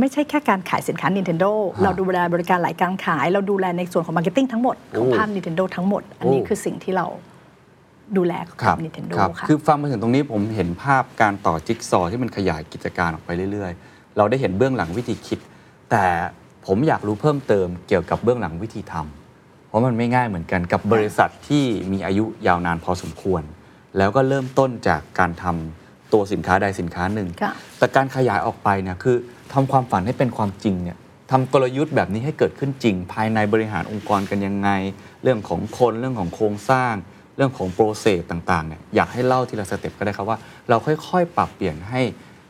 ไม่ใช่แค่การขายสินค้า Nintendo ฮะเราดูแลบริการหลายการขาย เราดูแลในส่วนของ Marketing ทั้งหมด ของโอ้ภาพ Nintendo ทั้งหมด อันนี้โอ้คือสิ่งที่เรา ดูแลคกัรับบ Nintendo ครับค่ะ คือฟังมาถึงตรงนี้ผมเห็นภาพการต่อจิ๊กซอว์ที่มันขยายกิจการออกไปเรื่อยๆ เราได้เห็นเบื้องหลังวิธีคิด แต่ผมอยากรู้เพิ่มเติมเกี่ยวกับเบื้องหลังวิธีทำเพราะมันไม่ง่ายเหมือนกันกับบริษัทที่มีอายุยาวนานพอสมควร แล้วก็เริ่มต้นจากการทำตัวสินค้าใดสินค้าหนึ่งค่ะแต่การขยายออกไปเนี่ยคือทำความฝันให้เป็นความจริงเนี่ยทำกลยุทธ์แบบนี้ให้เกิดขึ้นจริง ภายในบริหารองค์กรกันยังไง เรื่องของคนเรื่องของโครงสร้าง เรื่องของโปรเซสต่างๆเนี่ยอยากให้เล่าทีละสเต็ปก็ได้ครับว่าเราค่อยๆ ปรับเปลี่ยนให้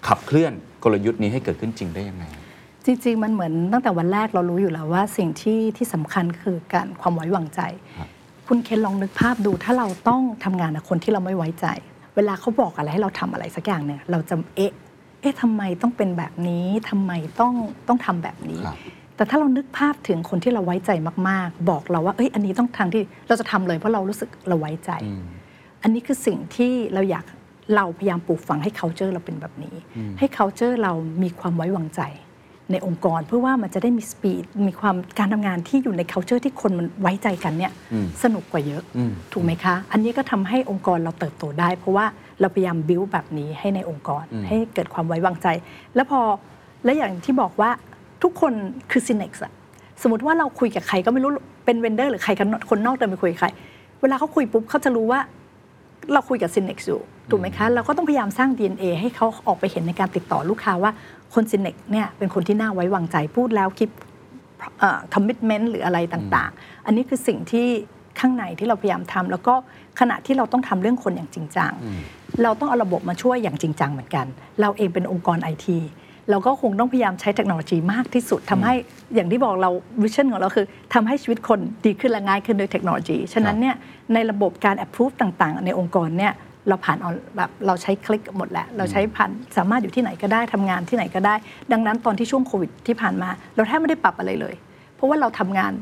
ขับเคลื่อนกลยุทธ์นี้ให้เกิดขึ้นจริงได้ยังไง จริง ๆ มันเหมือนตั้งแต่วันแรกเรารู้อยู่แล้วว่าสิ่งที่ที่สำคัญคือการความไว้วางใจครับคุณเคนลองนึกภาพดูถ้าเราต้องทำงานกับคนที่เราไม่ไว้ใจ เวลาเขาบอกอะไรให้เราทำอะไรสักอย่างเนี่ยเราจะเอ๊ะ เอ๊ะทำไมต้องเป็นแบบนี้ทำไมต้องต้องทำแบบนี้ ครับ แต่ถ้าเรานึกภาพถึงคนที่เราไว้ใจมาก ๆ บอกเราว่าเอ้ยอันนี้ต้องทางที่เราจะทำเลยเพราะเรารู้สึกเราไว้ใจอืมอันนี้คือสิ่งที่เราอยากเราพยายามปลูกฝังให้ culture เราเป็นแบบนี้ ให้ culture เรามีความไว้วางใจ ในองค์กรเพื่อว่ามันจะได้มีสปีดมีความการทำงานที่อยู่ใน culture ที่คนมันไว้ใจกันเนี่ยอืมสนุกกว่าเยอะอืมถูกไหมคะ อันนี้ก็ทำให้องค์กรเราเติบโตได้ เพราะว่าเราพยายาม build แบบนี้ให้ในองค์กรอืมให้เกิดความไว้วางใจ แล้วพอและอย่างที่บอกว่า ทุกคนคือ Cinex อะสมมติว่าเราคุยกับใครก็ไม่รู้เป็นเวนเดอร์หรือใครกันคนนอกเดินไปคุยกับใคร เวลาเขาคุยปุ๊บเขาจะรู้ว่าเราคุยกับ Cinex อยู่ถูกไหมคะ เราก็ต้องพยายามสร้าง DNA ให้เขาออกไปเห็นในการติดต่อลูกค้าว่าคน Cinex เนี่ยเป็นคนที่น่าไว้วางใจพูดแล้วคิดคอมมิชเมนต์หรืออะไรต่างๆ อันนี้คือสิ่งที่ข้างในที่เราพยายามทำแล้วก็ขณะที่เราต้องทำเรื่องคนอย่างจริงจังเราต้องเอาระบบมาช่วยอย่างจริงจังเหมือนกัน เราเองเป็นองค์กรไอที เราก็คงต้องพยายามใช้เทคโนโลยีมากที่สุดทำให้อย่างที่บอกเราวิชั่นของเราคือทำให้ชีวิตคนดีขึ้นและง่ายขึ้นด้วยเทคโนโลยี ฉะนั้นเนี่ยในระบบการ approve ต่างๆ ในองค์กรเนี่ยเราผ่านออนแบบเราใช้คลิกหมดแหละเราใช้ผ่านสามารถอยู่ที่ไหนก็ได้ทำงานที่ไหนก็ได้ ดังนั้นตอนที่ช่วงโควิดที่ผ่านมา เราแทบไม่ได้ปรับอะไรเลย เพราะว่าเราทำงาน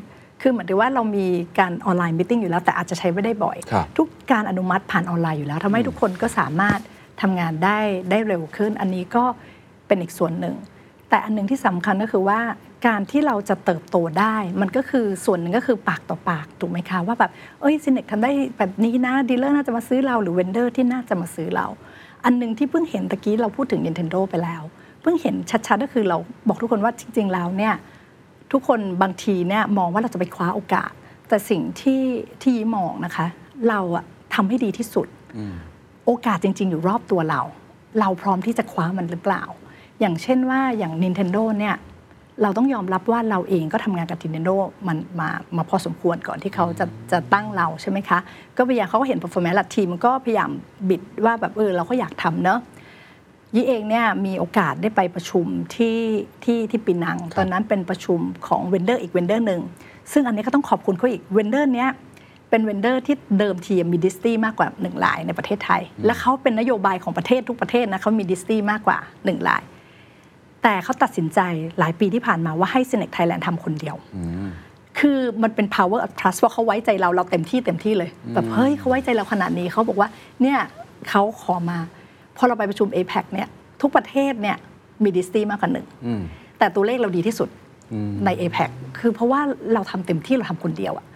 คือเหมือนกับว่าเรามีการออนไลน์มิ팅อยู่แล้วแต่อาจจะใช้ไม่ได้บ่อยครับทุกการอนุมัติผ่านออนไลน์อยู่แล้วทำให้ทุกคนก็สามารถทำงานได้ได้เร็วขึ้น อันนี้ก็ เป็นอีกส่วนหนึ่ง แต่อันหนึ่งที่สำคัญก็คือว่าการที่เราจะเติบโตได้ มันก็คือส่วนหนึ่งก็คือปากต่อปากถูกไหมคะว่าแบบเอ้ย Synnex ทำได้แบบนี้นะ dealer น่าจะมาซื้อเราหรือ vendor ที่น่าจะมาซื้อเรา อันหนึ่งที่เพิ่งเห็นตะกี้เราพูดถึง Nintendo ไปแล้ว เพิ่งเห็นชัดๆก็คือเราบอกทุกคนว่าจริง ๆ แล้วเนี่ยทุกคนบางทีเนี่ยมองว่าเราจะไปคว้าโอกาส แต่สิ่งที่ที่ยี่มองนะคะ เราอะทำให้ดีที่สุดอืมโอกาสจริง ๆ อยู่รอบตัวเรา เราพร้อมที่จะคว้ามันหรือเปล่า อย่างเช่นว่าอย่าง Nintendo เนี่ยเราต้องยอมรับว่าเราเองก็ทำงานกับ Nintendo มันมามาพอสมควรก่อนที่เขาจะจะตั้งเราใช่ไหมคะ ก็พยายามเขาก็เห็น performance และทีมมันก็พยายาม bid ว่าแบบเออเราก็อยากทำเนอะยี่เองเนี่ยมีโอกาสได้ไปประชุมที่ที่ที่ปีนัง ตอนนั้นเป็นประชุมของ vendor อีก vendor หนึ่งซึ่งอันนี้ก็ต้องขอบคุณเขาอีก vendor เนี้ยเป็น vendor ที่เดิมทีมี disty มากกว่าหนึ่งรายในประเทศไทย และเขาเป็นนโยบายของประเทศทุกประเทศนะเขามี disty มากกว่าหนึ่งราย แต่เขาตัดสินใจหลายปีที่ผ่านมาว่าให้ Synnex Thailand ทำคนเดียวอืมคือมันเป็น power of trust เพราะเขาไว้ใจเราเราเต็มที่เต็มที่เลยแบบเฮ้ยเขาไว้ใจเราขนาดนี้เขาบอกว่าเนี่ยเขาขอมาพอเราไปประชุม APEC เนี่ยทุกประเทศเนี่ยมี disty มากกว่าหนึ่งอืมแต่ตัวเลขเราดีที่สุดอืมใน APEC คือเพราะว่าเราทำเต็มที่เราทำคนเดียวอะ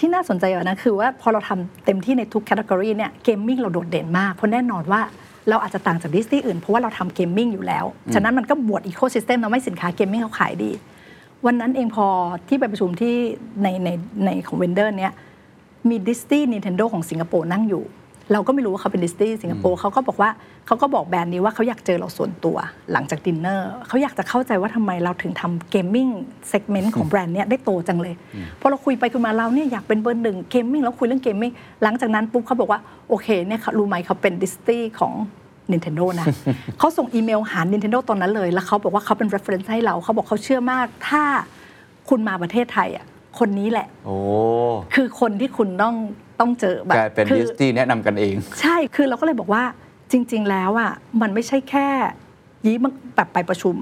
ที่น่าสนใจกว่านะคือว่าพอเราทำเต็มที่ในทุก category เนี่ย gaming เราโดดเด่นมาก เพราะแน่นอนว่าเราอาจจะต่างจาก disty อื่น เพราะว่าเราทำ gaming อยู่แล้ว ฉะนั้นมันก็ boost ecosystem ทำให้สินค้า gaming เขาขายดี วันนั้นเองพอที่ไปประชุมที่ในในในของ vendor เนี่ยมี disty Nintendo ของสิงคโปร์นั่งอยู่ เราก็ไม่รู้ว่าเขาเป็นดิส n ี y สิงคโปร์เขาก็บอกว่าเขาก็บอกแบรนด์นี้ว่าเขาอยากเจอเราส่วนตัวหลังจากดินเนอร์เขาอยากจะเข้าใจว่าทำไมเราถึงทำ gaming segment ของแบรนด์เนี้ยได้โตจังเลยพอเราคุยไปคุยมาเราเนี่ยอยากเป็นเบอร์หนึ่ง gaming แล้วคุยเรื่อง gaming หลังจากนั้นปุ๊บเขาบอกว่าโอเคเนี่ยเขารู้ไหมเขาเป็นดิส n ี y ของ Nintendo นะเขาส่งอีเมลหา Nintendo ตอนนั้นเลย แล้วเขาบอกว่าเขาเป็น reference ให้เราเขาบอกเขาเชื่อมาก ถ้าคุณมาประเทศไทยอะคนนี้แหละโอ้คือคนที่คุณต้อง ต้องเจอแบบกลายเป็นคือ disty แนะนำกันเอง ใช่คือเราก็เลยบอกว่าจริง ๆ แล้วอะมันไม่ใช่แค่ยี้มันแบบไปประชุม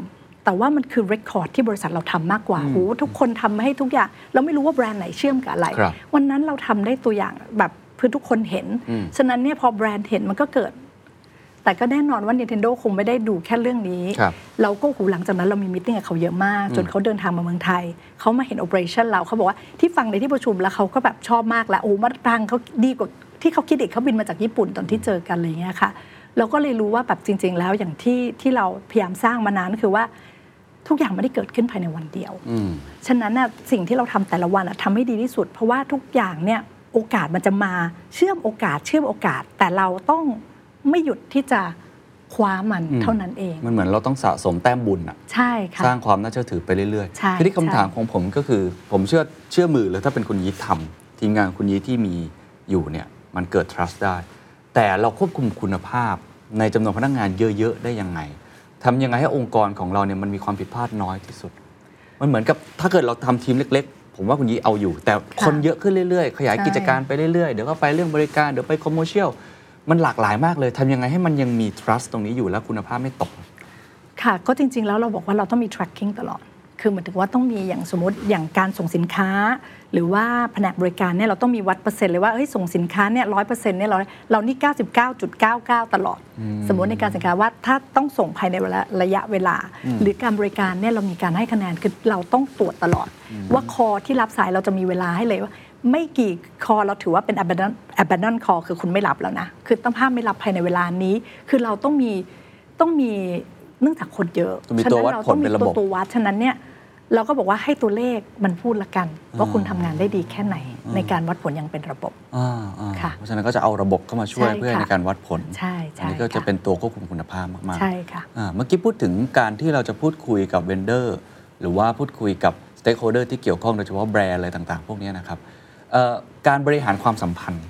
แต่ว่ามันคือเรคคอร์ดที่บริษัทเราทำมากกว่าโอ้ทุกคนทำให้ทุกอย่าง เราไม่รู้ว่าแบรนด์ไหนเชื่อมกับอะไรครับวันนั้นเราทำได้ตัวอย่างแบบเพื่อทุกคนเห็นอืมฉะนั้นเนี่ยพอแบรนด์เห็นมันก็เกิด แต่ก็แน่นอนว่า Nintendo คงไม่ได้ดูแค่เรื่องนี้ครับเราก็หูหลังจากนั้นเรามีมิ팅กับเขาเยอะมาก จนเขาเดินทางมาเมืองไทย เขามาเห็นโอเปอเรชั่นเราเขาบอกว่าที่ฟังในที่ประชุมแล้วเขาก็แบบชอบมากแล้วโอ้มาตรฐานเขาดีกว่าที่เขาคิดอีกเขาบินมาจากญี่ปุ่นตอนที่เจอกันอะไรอย่างเงี้ยค่ะเราก็เลยรู้ว่าแบบจริง ๆ แล้วอย่างที่ที่เราพยายามสร้างมานานคือว่าทุกอย่างไม่ได้เกิดขึ้นภายในวันเดียวอืมฉะนั้นน่ะสิ่งที่เราทำแต่ละวันน่ะทำให้ดีที่สุด เพราะว่าทุกอย่างเนี่ยโอกาสมันจะมาเชื่อมโอกาสเชื่อมโอกาส แต่เราต้อง ไม่หยุดที่จะคว้ามันอืมเท่านั้นเอง มันเหมือนเราต้องสะสมแต้มบุญอะใช่ค่ะ สร้างความน่าเชื่อถือไปเรื่อยใช่ๆทีนี้คำถามใช่ของผมก็คือ ผมเชื่อเชื่อมือเลยถ้าเป็นคุณยีททำทีมงานคุณยีทที่มีอยู่เนี่ยมันเกิด trust ได้ แต่เราควบคุมคุณภาพในจำนวนพนักงานเยอะ ๆ ได้ยังไงทำยังไงให้องค์กรของเราเนี่ยมันมีความผิดพลาดน้อยที่สุด มันเหมือนกับถ้าเกิดเราทำทีมเล็ก ๆ ผมว่าคุณยีเอาอยู่ แต่คนเยอะขึ้นเรื่อยๆ ขยายใช่กิจการไปเรื่อยๆ เดี๋ยวก็ไปเรื่องบริการเดี๋ยวไป commercial มั นหลากหลายมากเลยทำยังไงให้มันยังมี trust ตรงนี้อยู่และคุณภาพไม่ตก ค่ะ ก็จริง ๆ แล้วเราบอกว่าเราต้องมี tracking ตลอด คือหมายถึงว่าต้องมีอย่างสมมติอย่างการส่งสินค้า หรือว่าแผนกบริการเนี่ยเราต้องมีวัดเปอร์เซ็นต์เลยว่าเฮ้ยส่งสินค้าเนี่ยร้อยเปอร์เซ็นต์เนี่ยเราเรานี่99.99ตลอด สมมติในการสินค้าว่าถ้าต้องส่งภายในเวลาระยะเวลา หรือการบริการเนี่ยเรามีการให้คะแนนคือเราต้องตรวจตลอด ว่าคอที่รับสายเราจะมีเวลาให้เลยว่า ไม่กี่คอเราถือว่าเป็น abandon abandon call คือคุณไม่รับแล้วนะ คือต้องภาพไม่รับภายในเวลานี้ คือเราต้องมีต้องมีเนื่องจากคนเยอะต้องมีฉะนั้นตัววัดเราผลต้องมีเป็นระบบตัววัด ฉะนั้นเนี่ยเราก็บอกว่าให้ตัวเลขมันพูดละกัน ว่าคุณทำงานได้ดีแค่ไหน ในการวัดผลอยังเป็นระบบอ่าอ่าค่ะเพราะฉะนั้นก็จะเอาระบบเข้ามาช่วยใช่เพื่อค่ะในการวัดผลใช่อัใช่นี้ก็จะค่เป็นตัวควบคุมคุณภาพมากๆใช่ค่ะอ่าเมื่อกี้พูดถึงการที่เราจะพูดคุยกับ vendor หรือว่าพูดคุยกับ stakeholder ที่เกี่ยวข้องโดยเฉพาะแบรนด์อะไรต่างๆ พวกนี้นะครับเอ่อ การบริหารความสัมพันธ์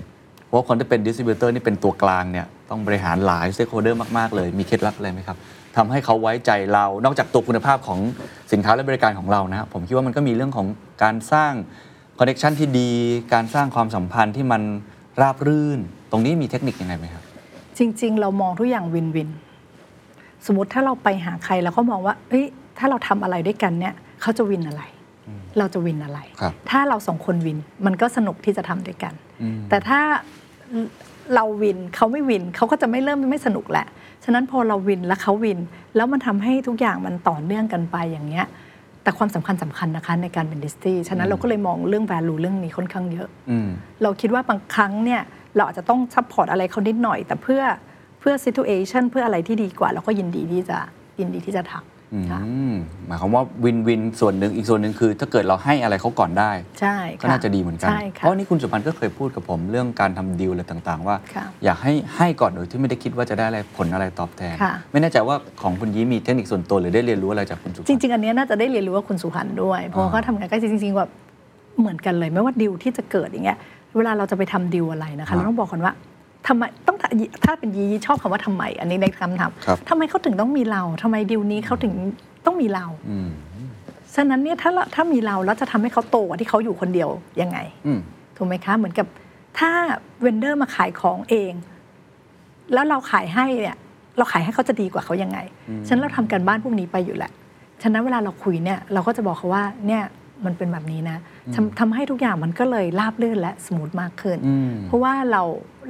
เพราะคนที่เป็น distributor นี่เป็นตัวกลางเนี่ยต้องบริหารหลาย stakeholder มากๆ เลยมีเคล็ดลับอะไรไหมครับทำให้เขาไว้ใจเรานอกจากตัวคุณภาพของสินค้าและบริการของเรานะครับผมคิดว่ามันก็มีเรื่องของการสร้างคอนเน t ชันที่ดี การสร้างความสัมพันธ์ที่มันราบรื่น ตรงนี้มีเทคนิคยังไงไหมครับ จริง ๆ เรามองทุกอย่าง win-win สมมติถ้าเราไปหาใครเราก็มองว่าเอ้ยถ้าเราทำอะไรด้วยกันเนี่ยเขาจะ win อะไร เราจะ win อะไรครับถ้าเราสองคน win มันก็สนุกที่จะทำด้วยกันอืมแต่ถ้าเรา win เขาไม่ win เขาก็จะไม่เริ่มไม่สนุกแหละ ฉะนั้นพอเรา win แล้วเขา win แล้วมันทำให้ทุกอย่างมันต่อเนื่องกันไปอย่างเงี้ยแต่ความสำคัญสำคัญนะคะในการเป็น disty ฉะนั้นเราก็เลยมองเรื่อง value เรื่องนี้ค่อนข้างเยอะอืมเราคิดว่าบางครั้งเนี่ยเราอาจจะต้อง support อะไรเขานิดหน่อย แต่เพื่อเพื่อ situation เพื่ออะไรที่ดีกว่าเราก็ยินดีที่จะยินดีที่จะทอืำค่ะม หมายความว่าวินวินส่วนหนึ่งอีกส่วนหนึ่งคือ ถ้าเกิดเราให้อะไรเขาก่อนได้ ใช่ก็ค่น่าจะดีเหมือนกันใช่เพค่ะราะนี่คุณสุพันธ์ก็เคยพูดกับผมเรื่องการทำดีลอะไรต่างๆ ว่าค่ะอยากให้ให้ก่อนโดยที่ไม่ได้คิดว่าจะได้อะไรผลอะไรตอบแทนค่ะไม่แน่ใจว่าของคุณยี้มีเทคนิคส่วนตัวหรือได้เรียนรู้อะไรจากคุณสุพันจธ์ริงๆอันเนี้ยน่าจะได้เรียนรู้ว่าคุณสุพันธ์ด้วยเพราะว่าอ่าเขาทำงานใกล้ชิดจริงๆแบบเหมือนกันเลยไม่ว่าดิวที่จะเกิดอย่างเงี้ยเวลาเราจะไปทำดิวอะไรนะคะเราต้องบอกก่อนว่า ทำไมต้องถ้าถ้าเป็นยีชอบคำว่าทำไม อันนี้ในคำถามครับทำไมเขาถึงต้องมีเราทำไมดิวนี้เขาถึงต้องมีเราอืมฉะนั้นเนี่ยถ้าเราถ้ามีเราแล้วจะทำให้เขาโตกว่าที่เขาอยู่คนเดียวยังไงอืมถูกไหมคะเหมือนกับถ้าเวนเดอร์มาขายของเอง แล้วเราขายให้เนี่ย เราขายให้เขาจะดีกว่าเขายังไง ฉะนั้นเราทำกันบ้านพวกนี้ไปอยู่แหละ ฉะนั้นเวลาเราคุยเนี่ย เราก็จะบอกเขาว่าเนี่ย มันเป็นแบบนี้นะทำทำให้ทุกอย่างมันก็เลยราบรื่นและสมูทมากขึ้นอืมเพราะว่าเรา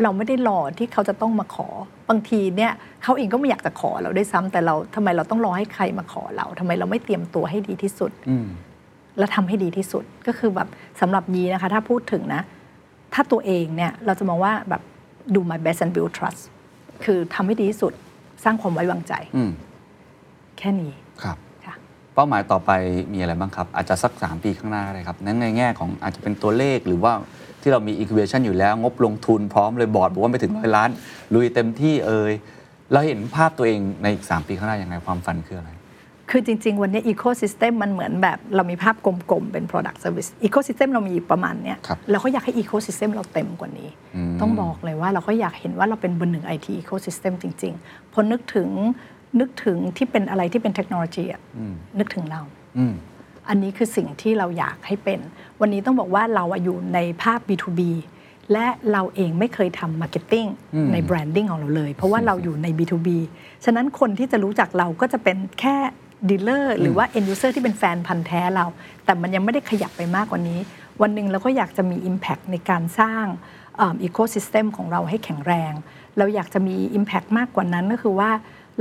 เราไม่ได้รอที่เขาจะต้องมาขอ บางทีเนี่ยเขาเองก็ไม่อยากจะขอเราได้วยซ้ำแต่เราทำไมเราต้องรอให้ใครมาขอเราทำไมเราไม่เตรียมตัวให้ดีที่สุดอืมและทำให้ดีที่สุดก็คือแบบสำหรับยีนะคะ ถ้าพูดถึงนะ ถ้าตัวเองเนี่ยเราจะมองว่าแบบ do my best and build trust คือทำให้ดีที่สุดสร้างความไว้วางใจอืมแค่นี้ครับค่ะ เป้าหมายต่อไปมีอะไรบ้างครับ อาจจะสัก 3 ปีข้างหน้าก็ได้ครับนั้นในแง่ของอาจจะเป็นตัวเลขหรือว่าที่เรามี equation อยู่แล้ว งบลงทุนพร้อมเลยบอร์ดบอกว่าไม่ถึงร้อยล้าน ลุยเต็มที่เอ่ยเราเห็นภาพตัวเองในอีก 3 ปีข้างหน้ายังไงความฝันคืออะไร คือจริง ๆ วันนี้ ecosystem มันเหมือนแบบเรามีภาพกลมๆ เป็น product service ecosystem เรามีประมาณเนี้ยครับเราก็อยากให้ ecosystem เราเต็มกว่านี้อืมต้องบอกเลยว่าเราก็อยากเห็นว่าเราเป็นเบอร์หนึ่ง IT ecosystem จริงๆพอนึกถึง นึกถึงที่เป็นอะไรที่เป็นเทคโนโลยีอะนึกถึงเราอืมอันนี้คือสิ่งที่เราอยากให้เป็น วันนี้ต้องบอกว่าเราอะอยู่ในภาพ B2B และเราเองไม่เคยทำ marketing ใน branding ของเราเลย เพราะว่าเราอยู่ใน B2B ฉะนั้นคนที่จะรู้จักเราก็จะเป็นแค่ dealer หรือว่า end user ที่เป็นแฟนพันธุ์แท้เรา แต่มันยังไม่ได้ขยับไปมากกว่านี้ วันหนึ่งเราก็อยากจะมี Impact ในการสร้างอีโค y ิสเต็มของเราให้แข็งแรง เราอยากจะมี Impact มากกว่านั้นก็คือว่า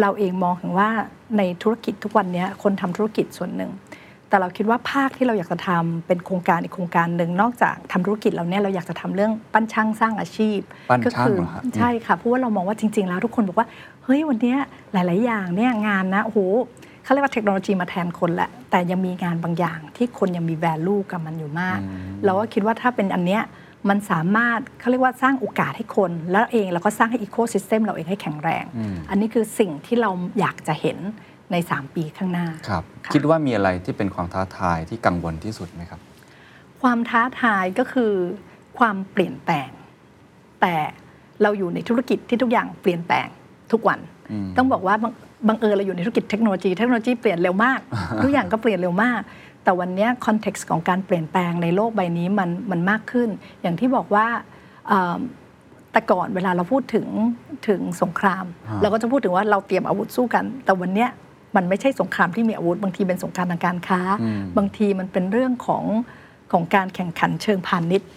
เราเองมองถึงว่าในธุรกิจทุกวันนี้คนทำธุรกิจส่วนหนึ่ง แต่เราคิดว่าภาคที่เราอยากจะทำเป็นโครงการอีกโครงการหนึ่งนอกจากทำธุรกิจเราเนี่ยเราอยากจะทำเรื่องปั้นช่างสร้างอาชีพปั้นก็ช่างคืเหรอฮะใช่ค่ะเพราะว่าเรามองว่าจริง ๆ แล้วทุกคนบอกว่าเฮ้ยวันเนี้ยหลาย ๆ อย่างเนี่ยงานนะโอ้โหเขาเรียกว่าเทคโนโลยีมาแทนคนแหละ แต่ยังมีงานบางอย่างที่คนยังมี value กับมันอยู่มาก เราก็คิดว่าถ้าเป็นอันเนี้ย มันสามารถเขาเรียกว่าสร้างโอกาสให้คน แล้วเองเราก็สร้างให้อีโค y ิสเต็มเราเองให้แข็งแรง อันนี้คือสิ่งที่เราอยากจะเห็นใน 3 ปีข้างหน้าครับะคิดว่ามีอะไรที่เป็นความท้าทายที่กังวลที่สุดไหมครับ ความท้าทายก็คือความเปลี่ยนแปลง แต่เราอยู่ในธุรกิจที่ทุกอย่างเปลี่ยนแปลงทุกวัน ต้องบอกว่าบังบังเอิญเราอยู่ในธุรกิจเทคโนโลยีเทคโนโลยีเปลี่ยนเร็วมาก ทุกอย่างก็เปลี่ยนเร็วมาก แต่วันเนี้คอนเท็กซ์ของการเปลี่ยนแปลงในโลกใบนี้มันมันมากขึ้น อย่างที่บอกว่าเอ่อแต่ก่อนเวลาเราพูดถึงถึงสงคราม เราก็จะพูดถึงว่าเราเตรียมอาวุธสู้กัน แต่วันเนี้ยมันไม่ใช่สงครามที่มีอาวุธ บางทีเป็นสงครามทางการค้า บางทีมันเป็นเรื่องของของการแข่งขันเชิงพาณิชย์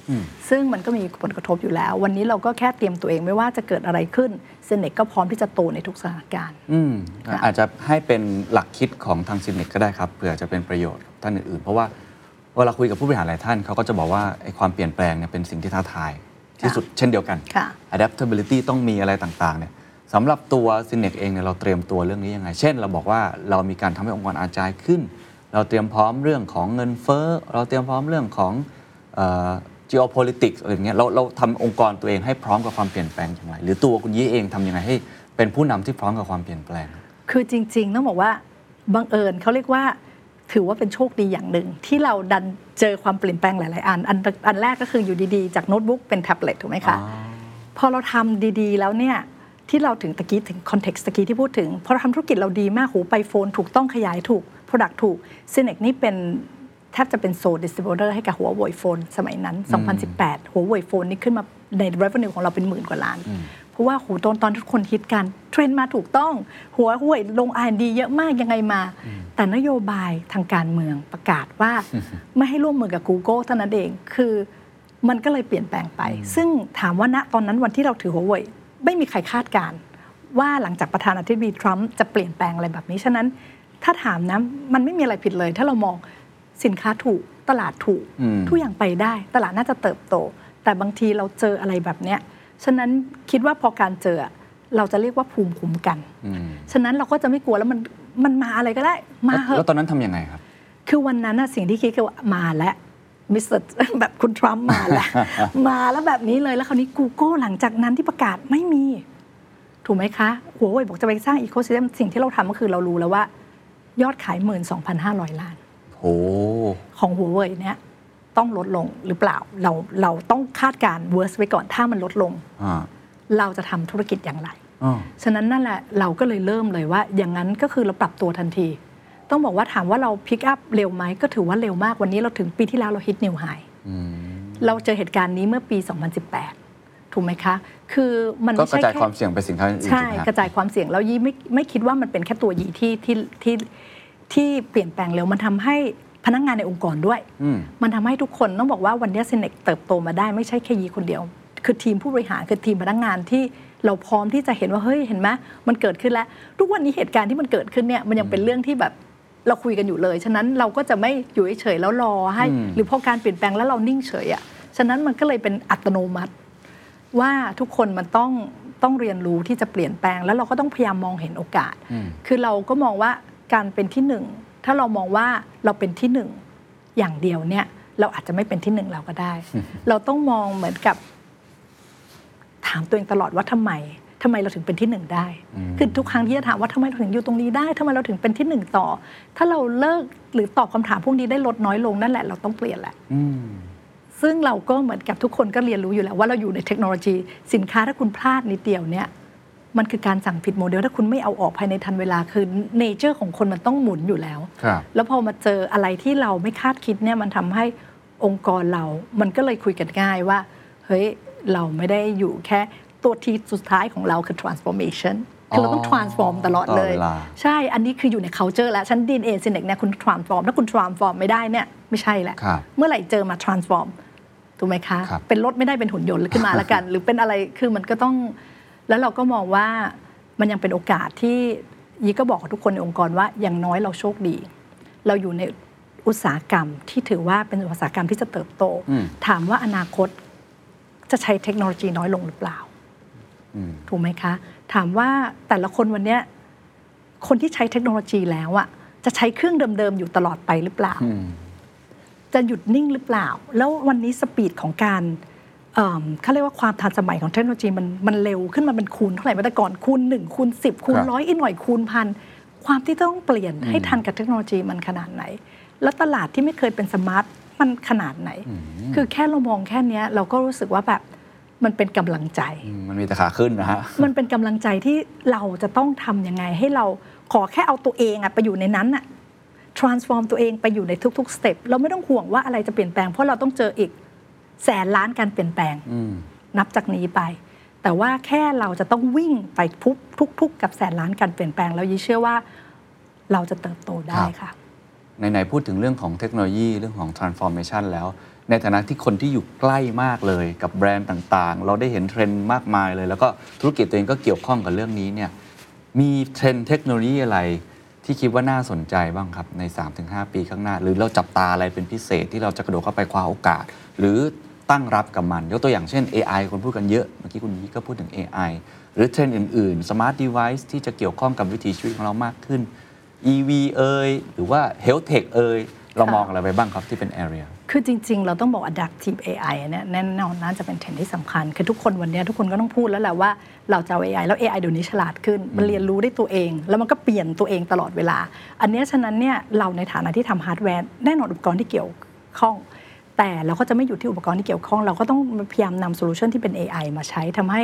ซึ่งมันก็มีผลกระทบอยู่แล้ว วันนี้เราก็แค่เตรียมตัวเองไม่ว่าจะเกิดอะไรขึ้นเซเนกก็พร้อมที่จะโตในทุกสถานการณ์อืมค่ะอาจจะให้เป็นหลักคิดของทางซินเนกก็ได้ครับเผื่อจะเป็นประโยชน์กับ ท่านอื่นๆ เพราะว่าเวลาคุยกับผู้บริหารหลายท่านเขาก็จะบอกว่าไอ้ความเปลี่ยนแปลงเนี่ยเป็นสิ่งที่ท้าทายที่สุดเช่นเดียวกันค่ะ adaptability ต้องมีอะไรต่างๆเนี่ยสำหรับตัวซินเนกเองเนี่ยเราเตรียมตัวเรื่องนี้ยังไง เช่น เราบอกว่าเรามีการทำให้องค์กรอาจายขึ้น เราเตรียมพร้อมเรื่องของเงินเฟ้อ เราเตรียมพร้อมเรื่องของเอ่อ geopolitics อะไรอย่างเงี้ยเราเราทำองค์กรตัวเองให้พร้อมกับความเปลี่ยนแปลงอย่างไร หรือตัวคุณยี่เองทำยังไงให้เป็นผู้นำที่พร้อมกับความเปลี่ยนแปลง คือจริงๆต้องบอกว่าบังเอิญเขาเรียกว่า ถือว่าเป็นโชคดีอย่างหนึ่ง ที่เราดันเจอความเปลี่ยนแปลงหลาย ๆ อันอันอันแรกก็คืออยู่ดีๆ จากโน้ตบุ๊กเป็นแท็บเล็ตถูกไหมคะพอเราทำดีๆ แล้วเนี่ยที่เราถึงตะกี้ถึง context ตะกี้ที่พูดถึงพอเราทำธุรกิจเราดีมากหัวเว่ย phone ถูกต้องขยายถูก Product ถูก Synnex นี่เป็นแทบจะเป็น sole distributor ให้กับหัวเว่ย phone สมัยนั้น 2018 หัวเว่ย phone นี่ขึ้นมาใน revenue ของเราเป็นหมื่นกว่าล้าน เพราะว่าหูตอนตอนทุกคนฮิตกันเทรนด์มาถูกต้อง หัวห่วยลง R&D เยอะมากยังไงมา แต่นโยบายทางการเมืองประกาศว่าไม่ให้ร่วมมือกับ Google เท่านั้นเองคือมันก็เลยเปลี่ยนแปลงไป ซึ่งถามว่าณตอนนั้นวันที่เราถือหัวเว่ยไม่มีใครคาดการณ์ว่าหลังจากประธานาธิบดีทรัมป์จะเปลี่ยนแปลงอะไรแบบนี้ ฉะนั้นถ้าถามนะมันไม่มีอะไรผิดเลย ถ้าเรามองสินค้าถูกตลาดถูกอืมทุกอย่างไปได้ ตลาดน่าจะเติบโต แต่บางทีเราเจออะไรแบบเนี้ยฉะนั้นคิดว่าพอการเจอเราจะเรียกว่าภูมิคุ้มกันอืมฉะนั้นเราก็จะไม่กลัวแล้วมัน มันมาอะไรก็ได้ มาแล้วเหแล้วอะตอนนั้นทำยังไงครับ คือวันนั้นน่ะสิ่งที่คิดคือว่ามาแล้วมิสเตอร์แบบคุณทรัมป์มาแล้ว มาแล้วแบบนี้เลยแล้วคราวนี้ Google หลังจากนั้นที่ประกาศไม่มี ถูกไหมคะหัวเว่ยบอกจะไปสร้างอีโค y ิสเต็มสิ่งที่เราทำก็คือเรารู้แล้วว่า ยอดขาย 12,500 ล้านโอ้ของหัวเว่ยเนี่ยต้องลดลงหรือเปล่าเราเราต้องคาดการ worst ไว้ก่อนถ้ามันลดลงอ่าเราจะทำธุรกิจอย่างไรอ๋อ ฉะนั้นนั่นแหละเราก็เลยเริ่มเลยว่า อย่างนั้นก็คือเราปรับตัวทันที ต้องบอกว่าถามว่าเราพิกอัพเร็วไหมก็ถือว่าเร็วมากวันนี้เราถึงปีที่แล้วเราฮิตนิวไฮอืมเราเจอเหตุการณ์นี้เมื่อปี 2018 ถูกไหมคะ คือมันก็ไม่กระใช่จายแค่ความเสี่ยงไปสินค้าอื่นๆใช่ถูกไหมครับกระจายความเสี่ยงแล้วยี่ไม่ไม่คิดว่ามันเป็นแค่ตัวยีที่ที่ที่ที่เปลี่ยนแปลงเร็วมันทำให้พนักงานในองค์กรด้วยอืมมันทำให้ทุกคนต้องบอกว่าวันนี้เซเนกเติบโตมาได้ไม่ใช่แค่ยีคนเดียว คือทีมผู้บริหารคือทีมพนักงานที่ เราพร้อมที่จะเห็นว่าเฮ้ยเห็นไหมมันเกิดขึ้นแล้ว ทุกวันนี้เหตุการณ์ที่มันเกิดขึ้นเนี่ยมันยังเป็นเรื่องที่แบบเราคุยกันอยู่เลย ฉะนั้นเราก็จะไม่อยู่เฉยๆแล้วรอให้อืมหรือพอการเปลี่ยนแปลงแล้วเรานิ่งเฉยอะ่ะฉะนั้นมันก็เลยเป็นอัตโนมัติ ว่าทุกคนมันต้องต้องเรียนรู้ที่จะเปลี่ยนแปลง แล้วเราก็ต้องพยายามมองเห็นโอกาสอืมคือเราก็มองว่าการเป็นที่หนึ่งถ้าเรามองว่าเราเป็นที่หนึ่งอย่างเดียวเนี่ยเราอาจจะไม่เป็นที่หนึ่งเราก็ได้ เราต้องมองเหมือนกับ ถามตัวเองตลอดว่าทำไมทำไมเราถึงเป็นที่หนึ่งได้ คือทุกครั้งที่จะถามว่าทำไมเราถึงอยู่ตรงนี้ได้ทำไมเราถึงเป็นที่หนึ่งต่อ ถ้าเราเลิกหรือตอบคำถามพวกนี้ได้ลดน้อยลงนั่นแหละเราต้องเปลี่ยนแหละอืมซึ่งเราก็เหมือนกับทุกคนก็เรียนรู้อยู่แล้วว่าเราอยู่ในเทคโนโลยี สินค้าถ้าคุณพลาดนิดเดียวเนี่ยมันคือการสั่งผิดโมเดล ถ้าคุณไม่เอาออกภายในทันเวลาคือ nature ของคนมันต้องหมุนอยู่แล้วครับแล้วพอมาเจออะไรที่เราไม่คาดคิดเนี่ยมันทำให้องค์กรเรา มันก็เลยคุยกันง่ายว่า เฮ้ย เราไม่ได้อยู่แค่ตัว T สุดท้ายของเราคือ transformation คือเราต้องอ๋อ transform ตลอดเลยตลอดเวลาใช่อันนี้คืออยู่ใน culture แล้วฉะนั้น DNA Synnex เนี่ยคุณ transform ถ้าคุณ transform ไม่ได้เนี่ยไม่ใช่แหละครับเมื่อไหร่เจอมา transform ถูกไหมคะครับเป็นรถไม่ได้เป็นหุ่นยนต์ขึ้นมาแล้วกัน หรือเป็นอะไรคือมันก็ต้อง แล้วเราก็มองว่ามันยังเป็นโอกาสที่ยีก็บอกกับทุกคนในองค์กรว่าอย่างน้อยเราโชคดี เราอยู่ในอุตสาหกรรมที่ถือว่าเป็นอุตสาหกรรมที่จะเติบโตอืมถามว่าอนาคต จะใช้เทคโนโลยีน้อยลงหรือเปล่าอืมถูกไหมคะ ถามว่าแต่ละคนวันเนี้ยคนที่ใช้เทคโนโลยีแล้วอะจะใช้เครื่องเดิมๆอยู่ตลอดไปหรือเปล่าอืมจะหยุดนิ่งหรือเปล่า แล้ววันนี้สปีดของการเอิ่มเขาเรียกว่าความทันสมัยของเทคโนโลยีมันมันเร็วขึ้นมาเป็นคูณเท่าไหร่มาแต่ก่อนคูณหนึ่งคูณสิบคูณครับร้อยอีกหน่อยคูณพันความที่ต้องเปลี่ยนให้ทันกับเทคโนโลยีมันขนาดไหน แล้วตลาดที่ไม่เคยเป็นสมาร์ท มันขนาดไหน คือแค่เรามองแค่เนี้ยเราก็รู้สึกว่าแบบมันเป็นกำลังใจอืมมันมีแต่ขาขึ้นนะฮะ มันเป็นกำลังใจที่เราจะต้องทำยังไง ให้เราขอแค่เอาตัวเองอะไปอยู่ในนั้นอะ transform ตัวเองไปอยู่ในทุกๆสเต็ปเราไม่ต้องห่วงว่าอะไรจะเปลี่ยนแปลงเพราะเราต้องเจออีกแสนล้านการเปลี่ยนแปลงอืมนับจากนี้ไป แต่ว่าแค่เราจะต้องวิ่งไปทุกทุกๆกับแสนล้านการเปลี่ยนแปลงแล้วยี่เชื่อว่าเราจะเติบโตได้ค่ะ ไหนๆพูดถึงเรื่องของเทคโนโลยีเรื่องของ transformation แล้ว ในฐานะที่คนที่อยู่ใกล้มากเลยกับแบรนด์ต่างๆ เราได้เห็นเทรนด์มากมายเลย แล้วก็ธุรกิจตัวเองก็เกี่ยวข้องกับเรื่องนี้เนี่ยมีเทรนด์เทคโนโลยีอะไรที่คิดว่าน่าสนใจบ้างครับ ใน 3-5 ปีข้างหน้า หรือเราจับตาอะไรเป็นพิเศษที่เราจะกระโดดเข้าไปคว้าโอกาส หรือตั้งรับกับมัน ยกตัวอย่างเช่น AI คนพูดกันเยอะ เมื่อกี้คุณยี่ก็พูดถึง AI หรือเทรนด์อื่นๆ smart device ที่จะเกี่ยวข้องกับวิถีชีวิตของเรามากขึ้น EV เอ่ยหรือว่า Health Tech เอ่ยเรามองอะไรไปบ้างครับที่เป็น area คือจริง ๆ เราต้องบอก adaptive AI เนี่ยแน่นอนน่าจะเป็นเทรนด์ที่สำคัญ คือทุกคนวันเนี้ยทุกคนก็ต้องพูดแล้วแหละว่าเราจะเอา AI แล้ว AI เดี๋ยวนี้ฉลาดขึ้น มันเรียนรู้ได้ตัวเอง แล้วมันก็เปลี่ยนตัวเองตลอดเวลา อันเนี้ยฉะนั้นเนี่ยเราในฐานะที่ทำฮาร์ดแวร์แน่นอนอุปกรณ์ที่เกี่ยวข้อง แต่เราก็จะไม่อยู่ที่อุปกรณ์ที่เกี่ยวข้อง เราก็ต้องพยายามนำโซลูชันที่เป็น AI มาใช้ทำให้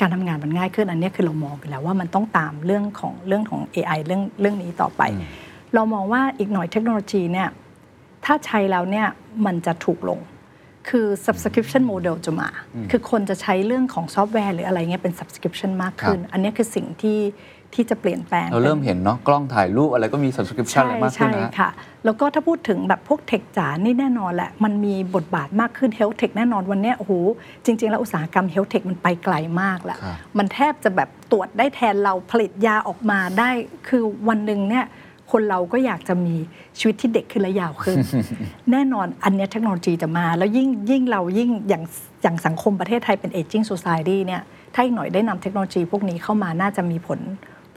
การทำงานมันง่ายขึ้นอันเนี้ยคือเรามองไปแล้วว่ามันต้องตามเรื่องของเรื่องของ AI เรื่องเรื่องนี้ต่อไป เรามองว่าอีกหน่อยเทคโนโลยีเนี่ยถ้าใช้แล้วเนี่ยมันจะถูกลงคือ subscription model จะมา คือคนจะใช้เรื่องของซอฟต์แวร์หรืออะไรเงี้ยเป็น subscription มากขึ้นครับอันนี้คือสิ่งที่ ที่จะเปลี่ยนแปลงเราเริ่มเห็นเนาะกล้องถ่ายรูปอะไรก็มี subscription ใช่อะไรมากขึ้นใช่นะฮะค่ะ แล้วก็ถ้าพูดถึงแบบพวกเทคจ๋านี่แน่นอนแหละ มันมีบทบาทมากขึ้น health tech แน่นอนวันเนี้ยโอ้โหจริง ๆ แล้วอุตสาหกรรม health tech มันไปไกลมากแล้วครับมันแทบจะแบบตรวจได้แทนเราผลิตยาออกมาได้ คือวันหนึ่งเนี่ยคนเราก็อยากจะมีชีวิตที่เด็กขึ้นและยาวขึ้น แน่นอนอันเนี้ยเทคโนโลยีจะมา แล้วยิ่งยิ่งเรายิ่งอย่างอย่างสังคมประเทศไทยเป็น aging society เนี่ยถ้าอีกหน่อยได้นำเทคโนโลยีพวกนี้เข้ามาน่าจะมีผล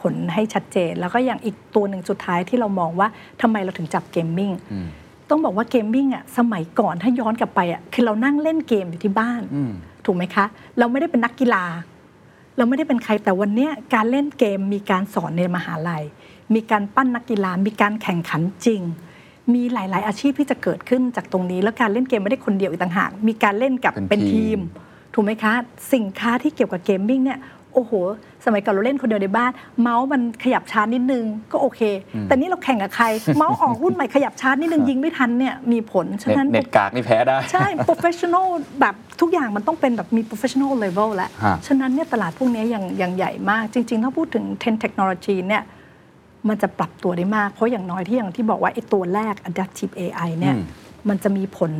ผลให้ชัดเจน แล้วก็อย่างอีกตัวหนึ่งสุดท้ายที่เรามองว่าทำไมเราถึงจับ gaming ต้องบอกว่า gaming อะสมัยก่อนถ้าย้อนกลับไปอะคือเรานั่งเล่นเกมอยู่ที่บ้านอืมถูกไหมคะ เราไม่ได้เป็นนักกีฬา เราไม่ได้เป็นใครแต่วันเนี้ยการเล่นเกมมีการสอนในมหาลัย มีการปั้นนักกีฬา มีการแข่งขันจริง มีหลาย ๆ อาชีพที่จะเกิดขึ้นจากตรงนี้ แล้วการเล่นเกมไม่ได้คนเดียวอีกต่างหากมีการเล่นกับเป็นเป็นทีทีมถูกไหมคะ สินค้าที่เกี่ยวกับ gaming เนี่ยโอ้โห สมัยก่อนเราเล่นคนเดียวในบ้าน เมาส์มันขยับช้านิดนึงก็โอเค แต่นี่เราแข่งกับใคร เมาส์ออกรุ่นใหม่ขยับช้านิดนึงยิงไม่ทันเนี่ยมีผลฉะเน็ตนั้นเน็ตกากนี่แพ้ได้ ใช่ professional แบบทุกอย่างมันต้องเป็นแบบมี professional level แล้วฮะฉะนั้นเนี่ยตลาดพวกนี้ยังยังใหญ่มาก จริง ๆ ถ้าพูดถึง10 technology เนี่ย มันจะปรับตัวได้มาก เพราะอย่างน้อยที่อย่างที่บอกว่าไอ้ตัวแรก adaptive AI เนี่ยอืมมันจะมีผล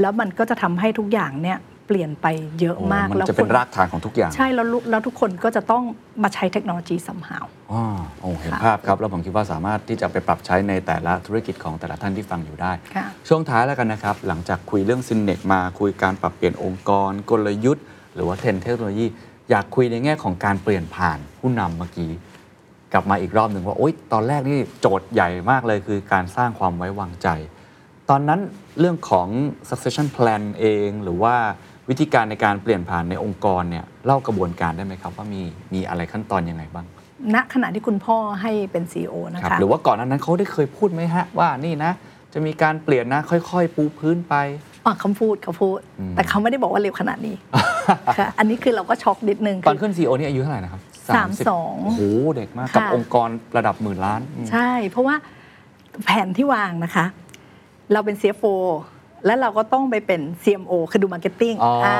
แล้วมันก็จะทำให้ทุกอย่างเนี่ย เปลี่ยนไปเยอะมากมันแล้วจะเป็นคนรากฐานของทุกอย่าง ใช่แล้วลุแล้วทุกคนก็จะต้องมาใช้เทคโนโลยีสัมหาวอ๋อโอ้เห็นค่ะภาพครับ แล้วผมคิดว่าสามารถที่จะไปปรับใช้ในแต่ละธุรกิจของแต่ละท่านที่ฟังอยู่ได้ค่ะช่วงท้ายแล้วกันนะครับ หลังจากคุยเรื่องซินเนกมาคุยการปรับเปลี่ยนองค์กร กลยุทธ์ หรือว่าเทรนด์เทคโนโลยี อยากคุยในแง่ของการเปลี่ยนผ่านผู้นำเมื่อกี้กลับมาอีกรอบหนึ่งว่าโอ๊ยตอนแรกนี่โจทย์ใหญ่มากเลยคือการสร้างความไว้วางใจ ตอนนั้นเรื่องของ succession plan เองหรือว่า วิธีการในการเปลี่ยนผ่านในองค์กรเนี่ยเล่ากระบวนการได้ไหมครับ ว่ามีมีอะไรขั้นตอนยังไงบ้างณขณะที่คุณพ่อให้เป็น CEO นะครับคะหรือว่าก่อนหนานั้นเขาได้เคยพูดไหมฮะว่านี่นะ จะมีการเปลี่ยนนะค่อยๆ ปูพื้นไปอะเขาพูดเขาพูดอืมแต่เขาไม่ได้บอกว่าเร็วขนาดนี้ค่ะอันนี้คือเราก็ช็อกนิดนึงตอนคือขึ้น CEO นี่อายุเท่าไหร่นะครับสามสองโอ้โหเด็กมาก กับค่ะองค์กรระดับหมื่นล้านอืมใช่ เพราะว่าแผนที่วางนะคะ เราเป็น CFO แล้วเราก็ต้องไปเป็น CMO คือดู marketing อ๋ออ่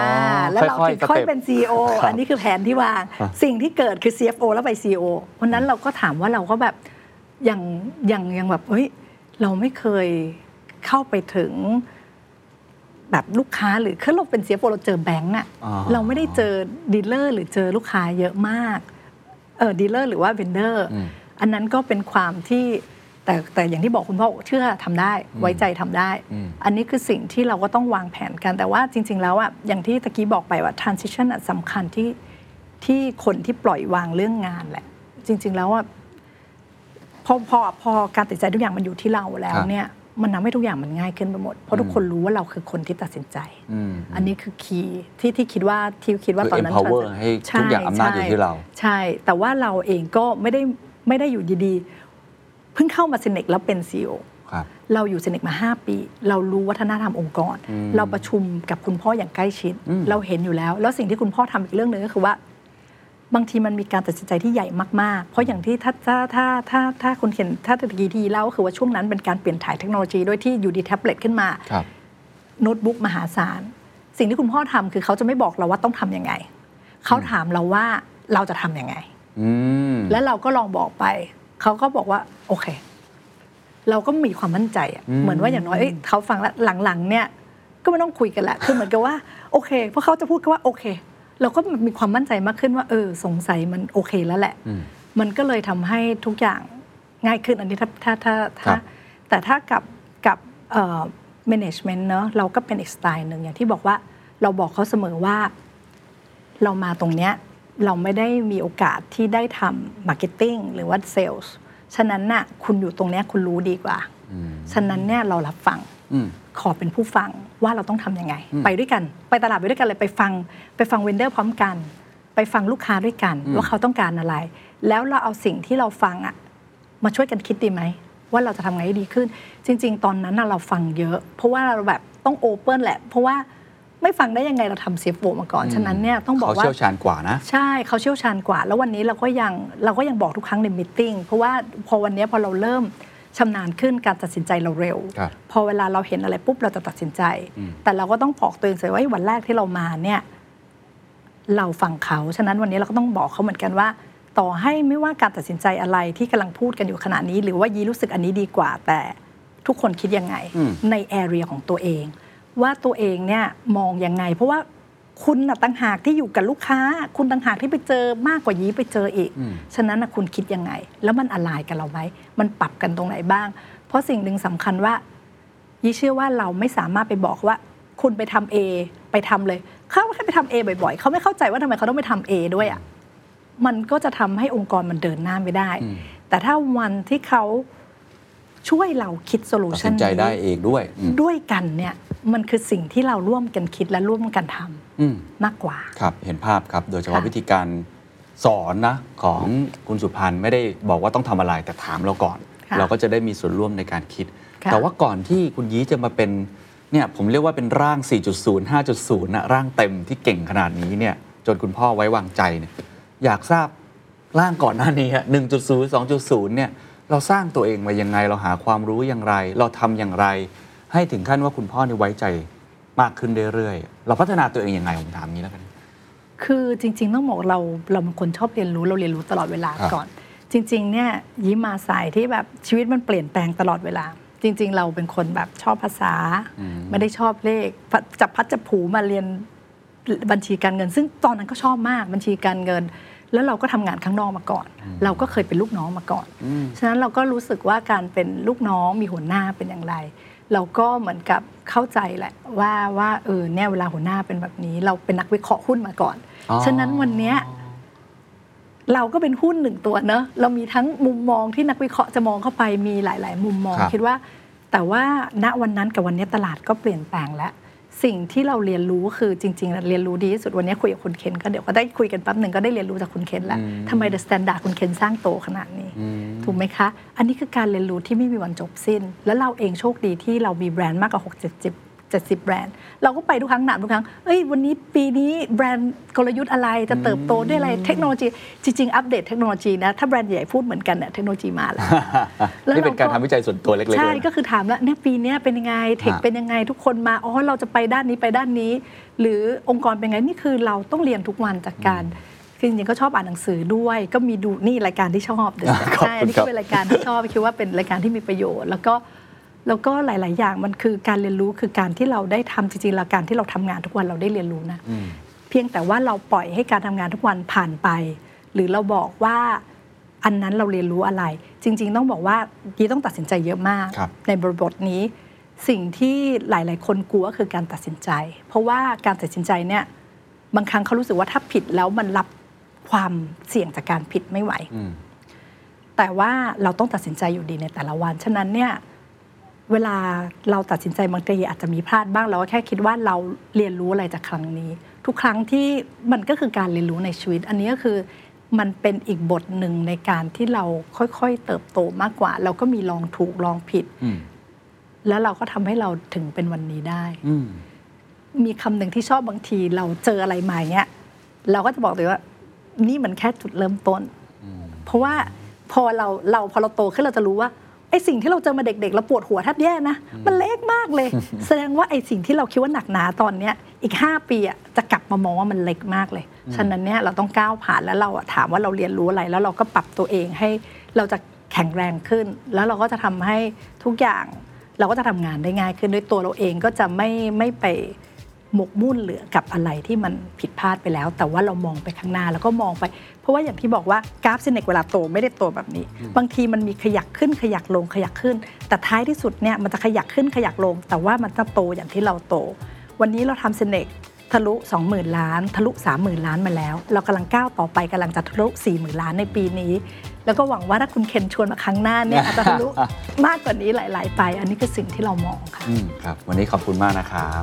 แล้วเราค่อยๆถึงค่อย step เป็น CEO ครับอันนี้คือแผนที่วางครับสิ่งที่เกิดคือ CFO แล้วไป CEO เพราะนั้นเราก็ถามว่าเราก็แบบยังยังยังแบบเฮ้ยเราไม่เคยเข้าไปถึงแบบลูกค้าหรือคือเราเป็น CFO เราเจอแบงก์อะอ๋อเราไม่ได้เจอ dealer หรือเจอลูกค้าเยอะมากเออ dealer หรือว่า vendor อืมอันนั้นก็เป็นความที่ แต่แต่อย่างที่บอกคุณพ่อเชื่อทำได้ไว้ใจทำได้อืมอันนี้คือสิ่งที่เราก็ต้องวางแผนกัน แต่ว่าจริง ๆ แล้วอะอย่างที่ตะกี้บอกไปว่า transition อะสำคัญที่ที่คนที่ปล่อยวางเรื่องงานแหละ จริง ๆ แล้วอะพอพอพอการตัดสินใจทุกอย่างมันอยู่ที่เราแล้วครับเนี่ยมันทำให้ทุกอย่างมันง่ายขึ้นไปหมด เพราะทุกคนรู้ว่าเราคือคนที่ตัดสินใจอืมอันนี้คือคีย์ที่ที่คิดว่าที่คิดว่าคือตอนนั้น empower จะให้ทุกอย่างอำนาจอยู่ที่เรา ใช่ แต่ว่าเราเองก็ไม่ได้ไม่ได้อยู่ดีๆ เพิ่งเข้ามาเซเนกแล้วเป็นซีอครับเราอยู่เซเนกมา 5 ปี เรารู้วัฒนธรรมองค์กรอืมเราประชุมกับคุณพ่ออย่างใกล้ชิดอืมเราเห็นอยู่แล้ว แล้วสิ่งที่คุณพ่อทำอีกเรื่องหนึ่งก็คือว่า บางทีมันมีการตัดสินใจที่ใหญ่มาก ๆ เพราะอย่างที่ถ้าถ้าถ้าถ้าถ้าคุณเห็นถ้าตะกี้ที่เล่าก็คือว่าช่วงนั้นเป็นการเปลี่ยนถ่ายเทคโนโลยีด้วยที่อยู่ดีแท็บเล็ตขึ้นมาครับโน้ตบุ๊กมหาศาล สิ่งที่คุณพ่อทำคือเขาจะไม่บอกเราว่าต้องทำยังไง เขาถามเราว่าเราจะทำยังไงอืมแล้วเราก็ลองบอกไป เขาก็บอกว่า โอเค เราก็มีความมั่นใจอะอืมเหมือนว่าอย่างน้อยเอ้ยเขาฟังแล้วหลังๆ เนี่ย ก็ไม่ต้องคุยกันละคือเหมือนกับว่าโอเค เพราะเขาจะพูดแค่ว่าโอเค เราก็มีความมั่นใจมากขึ้นว่า เออ สงสัยมันโอเคแล้วแหละอืมมันก็เลยทำให้ทุกอย่างง่ายขึ้นอันนี้ถ้าถ้าถ้าครัถ้าบแต่ถ้ากับกับเอ่อ management เนอะเราก็เป็นอีกสไตล์หนึ่งอย่างที่บอกว่าเราบอกเขาเสมอว่า เรามาตรงเนี้ย เราไม่ได้มีโอกาสที่ได้ทำ marketing หรือว่าเซลส์ฉะนั้นน่ะคุณอยู่ตรงเนี้ยคุณรู้ดีกว่าอืมฉะนั้นเนี่ยเรารับฟังอืมขอเป็นผู้ฟังว่าเราต้องทำยังไงอืมไปด้วยกัน ไปตลาดไปด้วยกันเลยไปฟัง ไปฟังเวนเดอร์พร้อมกัน ไปฟังลูกค้าด้วยกันอืมว่าเขาต้องการอะไร แล้วเราเอาสิ่งที่เราฟังอะมาช่วยกันคิดดีไหมว่าเราจะทำไงให้ดีขึ้น จริง ๆ ตอนนั้นน่ะเราฟังเยอะ เพราะว่าเราแบบต้องโอเปิลแหละ เพราะว่า ไม่ฟังได้ยังไงเราทำเสียโฟมาก่อน ฉะนั้นเนี่ยต้องบอกเขาว่าเชี่ยวชาญกว่านะ ใช่เขาเชี่ยวชาญกว่า แล้ววันนี้เราก็ยังเราก็ยังบอกทุกครั้งในมิ팅เพราะว่าพอวันนี้พอเราเริ่มชำนาญขึ้นการตัดสินใจเราเร็วครับพอเวลาเราเห็นอะไรปุ๊บเราจะตัดสินใจอืมแต่เราก็ต้องบอกตัวเองเสียว่าวันแรกที่เรามาเนี่ยเราฟังเขาฉะนั้นวันนี้เราก็ต้องบอกเขาเหมือนกันว่า ต่อให้ไม่ว่าการตัดสินใจอะไรที่กำลังพูดกันอยู่ขณะนี้ หรือว่ายีรู้สึกอันนี้ดีกว่าแต่ทุกคนคิดยังไงอืมในแอเรียของตัวเอง ว่าตัวเองเนี่ยมองยังไง เพราะว่าคุณน่ะต่างหากที่อยู่กับลูกค้า คุณต่างหากที่ไปเจอมากกว่ายี้ไปเจออีกอืมฉะนั้นน่ะคุณคิดยังไง แล้วมันอะไรกับเราไหมมันปรับกันตรงไหนบ้าง เพราะสิ่งหนึ่งสำคัญว่ายี่เชื่อว่าเราไม่สามารถไปบอกว่า คุณไปทำ A ไปทำเลย เขาแค่ไปทำ A บ่อยๆ เขาไม่เข้าใจว่าทำไมเขาต้องไปทำ A ด้วยอะมันก็จะทำให้องค์กรมันเดินหน้าไม่ได้อืมแต่ถ้าวันที่เขา ช่วยเราคิดโซลูตัดชัสินนใจได้เองด้วยอืมด้วยกันเนี่ยมันคือสิ่งที่เราร่วมกันคิดและร่วมกันทำอืมมากกว่า ครับเห็นภาพครับ โดยเฉพาะค่ะวิธีการสอนนะของคุณสุพันธ์ไม่ได้บอกว่าต้องทำอะไรแต่ถามเราก่อนค่ะเราก็จะได้มีส่วนร่วมในการคิดค่ะแต่ว่าก่อนที่คุณยี้จะมาเป็นเนี่ยผมเรียกว่าเป็นร่าง 4.0 5.0นะร่างเต็มที่เก่งขนาดนี้เนี่ยจนคุณพ่อไว้วางใจเนี่ยอยากทราบร่างก่อนหน้านี้อะ1.0 2.0เนี่ย เราสร้างตัวเองมายังไง เราหาความรู้อย่างไร เราทำอย่างไร ให้ถึงขั้นว่าคุณพ่อนี่ไว้ใจมากขึ้นเรื่อยๆ เราพัฒนาตัวเองยังไงผมถามงี้แล้วกัน คือจริง ๆ ต้องบอกเราเราเป็นคนชอบเรียนรู้เราเรียนรู้ตลอดเวลาครับก่อน จริง ๆ เนี่ยยิ้มมาสายที่แบบชีวิตมันเปลี่ยนแปลงตลอดเวลา จริง ๆ เราเป็นคนแบบชอบภาษา ไม่ได้ชอบเลขพัดจับพัดจับผูมาเรียนบัญชีการเงิน ซึ่งตอนนั้นก็ชอบมากบัญชีการเงิน แล้วเราก็ทำงานข้างนอกมาก่อน เราก็เคยเป็นลูกน้องมาก่อน ฉะนั้นเราก็รู้สึกว่าการเป็นลูกน้องมีหัวหน้าเป็นอย่างไร เราก็เหมือนกับเข้าใจแหละว่าว่าเออเนี่ยเวลาหัวหน้าเป็นแบบนี้ เราเป็นนักวิเคราะห์หุ้นมาก่อนอ๋อฉะนั้นวันเนี้ยเราก็เป็นหุ้นหนึ่งตัวเนอะเรามีทั้งมุมมองที่นักวิเคราะห์จะมองเข้าไปมีหลาย ๆ มุมมองครับคิดว่า แต่ว่าณวันนั้นกับวันนี้ตลาดก็เปลี่ยนแปลงแล้ว สิ่งที่เราเรียนรู้คือจริงๆเรียนรู้ดีที่สุดวันนี้คุยกับคุณเคนก็เดี๋ยวก็ได้คุยกันแป๊บหนึ่งก็ได้เรียนรู้จากคุณเคนแล้วทำไม THE STANDARD คุณเคนสร้างโตขนาดนี้ ถูกไหมคะ อันนี้คือการเรียนรู้ที่ไม่มีวันจบสิ้น แล้วเราเองโชคดีที่เรามีแบรนด์มากกว่า6 7 0 70 แบรนด์ เราก็ไปทุกครั้งถามทุกครั้ง เอ้ยวันนี้ปีนี้แบรนด์กลยุทธ์อะไรจะเติบโตด้วยอะไรเทคโนโลยี จริง ๆ อัปเดตเทคโนโลยีนะ ถ้าแบรนด์ใหญ่พูดเหมือนกันเนี่ยเทคโนโลยีมาแล้วแล้วนี่เป็นการทำวิจัยส่วนตัวเล็กๆใช่เลยนะก็คือถามแล้วเนี่ยปีเนี้ยเป็นยังไง tech ฮะเป็นยังไงทุกคนมาอ๋อเราจะไปด้านนี้ไปด้านนี้ หรือองค์กรเป็นไงนี่คือเราต้องเรียนทุกวันจากการคือจริงๆก็ชอบอ่านหนังสือด้วย ก็มีดูนี่รายการที่ชอบเดี๋ยวขอบคุณใช่อันนี้ครัก็บเป็นรายการที่ชอบคิดว่าเป็นรายการที่มีประโยชน์ แล้วก็ แล้วก็หลาย ๆ อย่างมันคือการเรียนรู้คือการที่เราได้ทำจริงๆแล้วการที่เราทำงานทุกวันเราได้เรียนรู้นะเพียงแต่ว่าเราปล่อยให้การทำงานทุกวันผ่านไป หรือเราบอกว่าอันนั้นเราเรียนรู้อะไร จริง ๆ ต้องบอกว่ายีต้องตัดสินใจเยอะมากครับในบริบทนี้ สิ่งที่หลาย ๆ คนกลัวคือการตัดสินใจ เพราะว่าการตัดสินใจเนี่ยบางครั้งเขารู้สึกว่าถ้าผิดแล้วมันรับความเสี่ยงจากการผิดไม่ไหวอืมแต่ว่าเราต้องตัดสินใจอยู่ดีในแต่ละวัน ฉะนั้นเนี่ย เวลาเราตัดสินใจบางทีอาจจะมีพลาดบ้างเราก็แค่คิดว่าเราเรียนรู้อะไรจากครั้งนี้ ทุกครั้งที่มันก็คือการเรียนรู้ในชีวิต อันนี้ก็คือมันเป็นอีกบทหนึ่งในการที่เราค่อยๆ เติบโตมากกว่า เราก็มีลองถูกลองผิดอืมแล้วเราก็ทำให้เราถึงเป็นวันนี้ได้อืมมีคำหนึ่งที่ชอบบางทีเราเจออะไรมาเงี้ยเราก็จะบอกเลยว่า นี่มันแค่จุดเริ่มต้น เพราะว่าพอเราเราพอเราโตขึ้นเราจะรู้ว่าไอ้สิ่งที่เราเจอมาเด็กๆเราปวดหัวแทบแย่นะ มันเล็กมากเลย แสดงว่าไอ้สิ่งที่เราคิดว่าหนักหนาตอนเนี้ยอีก 5 ปีอะจะกลับมามองว่ามันเล็กมากเลย ฉะนั้นเนี่ยเราต้องก้าวผ่านแล้วเราอะถามว่าเราเรียนรู้อะไร แล้วเราก็ปรับตัวเองให้เราจะแข็งแรงขึ้น แล้วเราก็จะทำให้ทุกอย่างเราก็จะทำงานได้ง่ายขึ้นด้วยตัวเราเองก็จะไม่ไม่ไป หมกมุ่นเหลือกับอะไรที่มันผิดพลาดไปแล้ว แต่ว่าเรามองไปข้างหน้าแล้วก็มองไป เพราะว่าอย่างที่บอกว่ากราฟเซนเนกเวลาโตไม่ได้โตแบบนี้ บางทีมันมีขยักขึ้นขยักลงขยักขึ้น แต่ท้ายที่สุดเนี่ยมันจะขยักขึ้นขยักลง แต่ว่ามันจะโตอย่างที่เราโต วันนี้เราทำ Synnex ทะลุ 20,000 ล้าน ทะลุ 30,000 ล้านมาแล้ว เรากำลังก้าวต่อไปกำลังจะทะลุ 40,000 ล้านในปีนี้ แล้วก็หวังว่าถ้าคุณเคนชวนมาครั้งหน้าเนี่ยอาจจะทะลุมากกว่านี้หลาย ๆ ไป อันนี้คือสิ่งที่เรามองค่ะอืมครับ วันนี้ขอบคุณมากนะครับ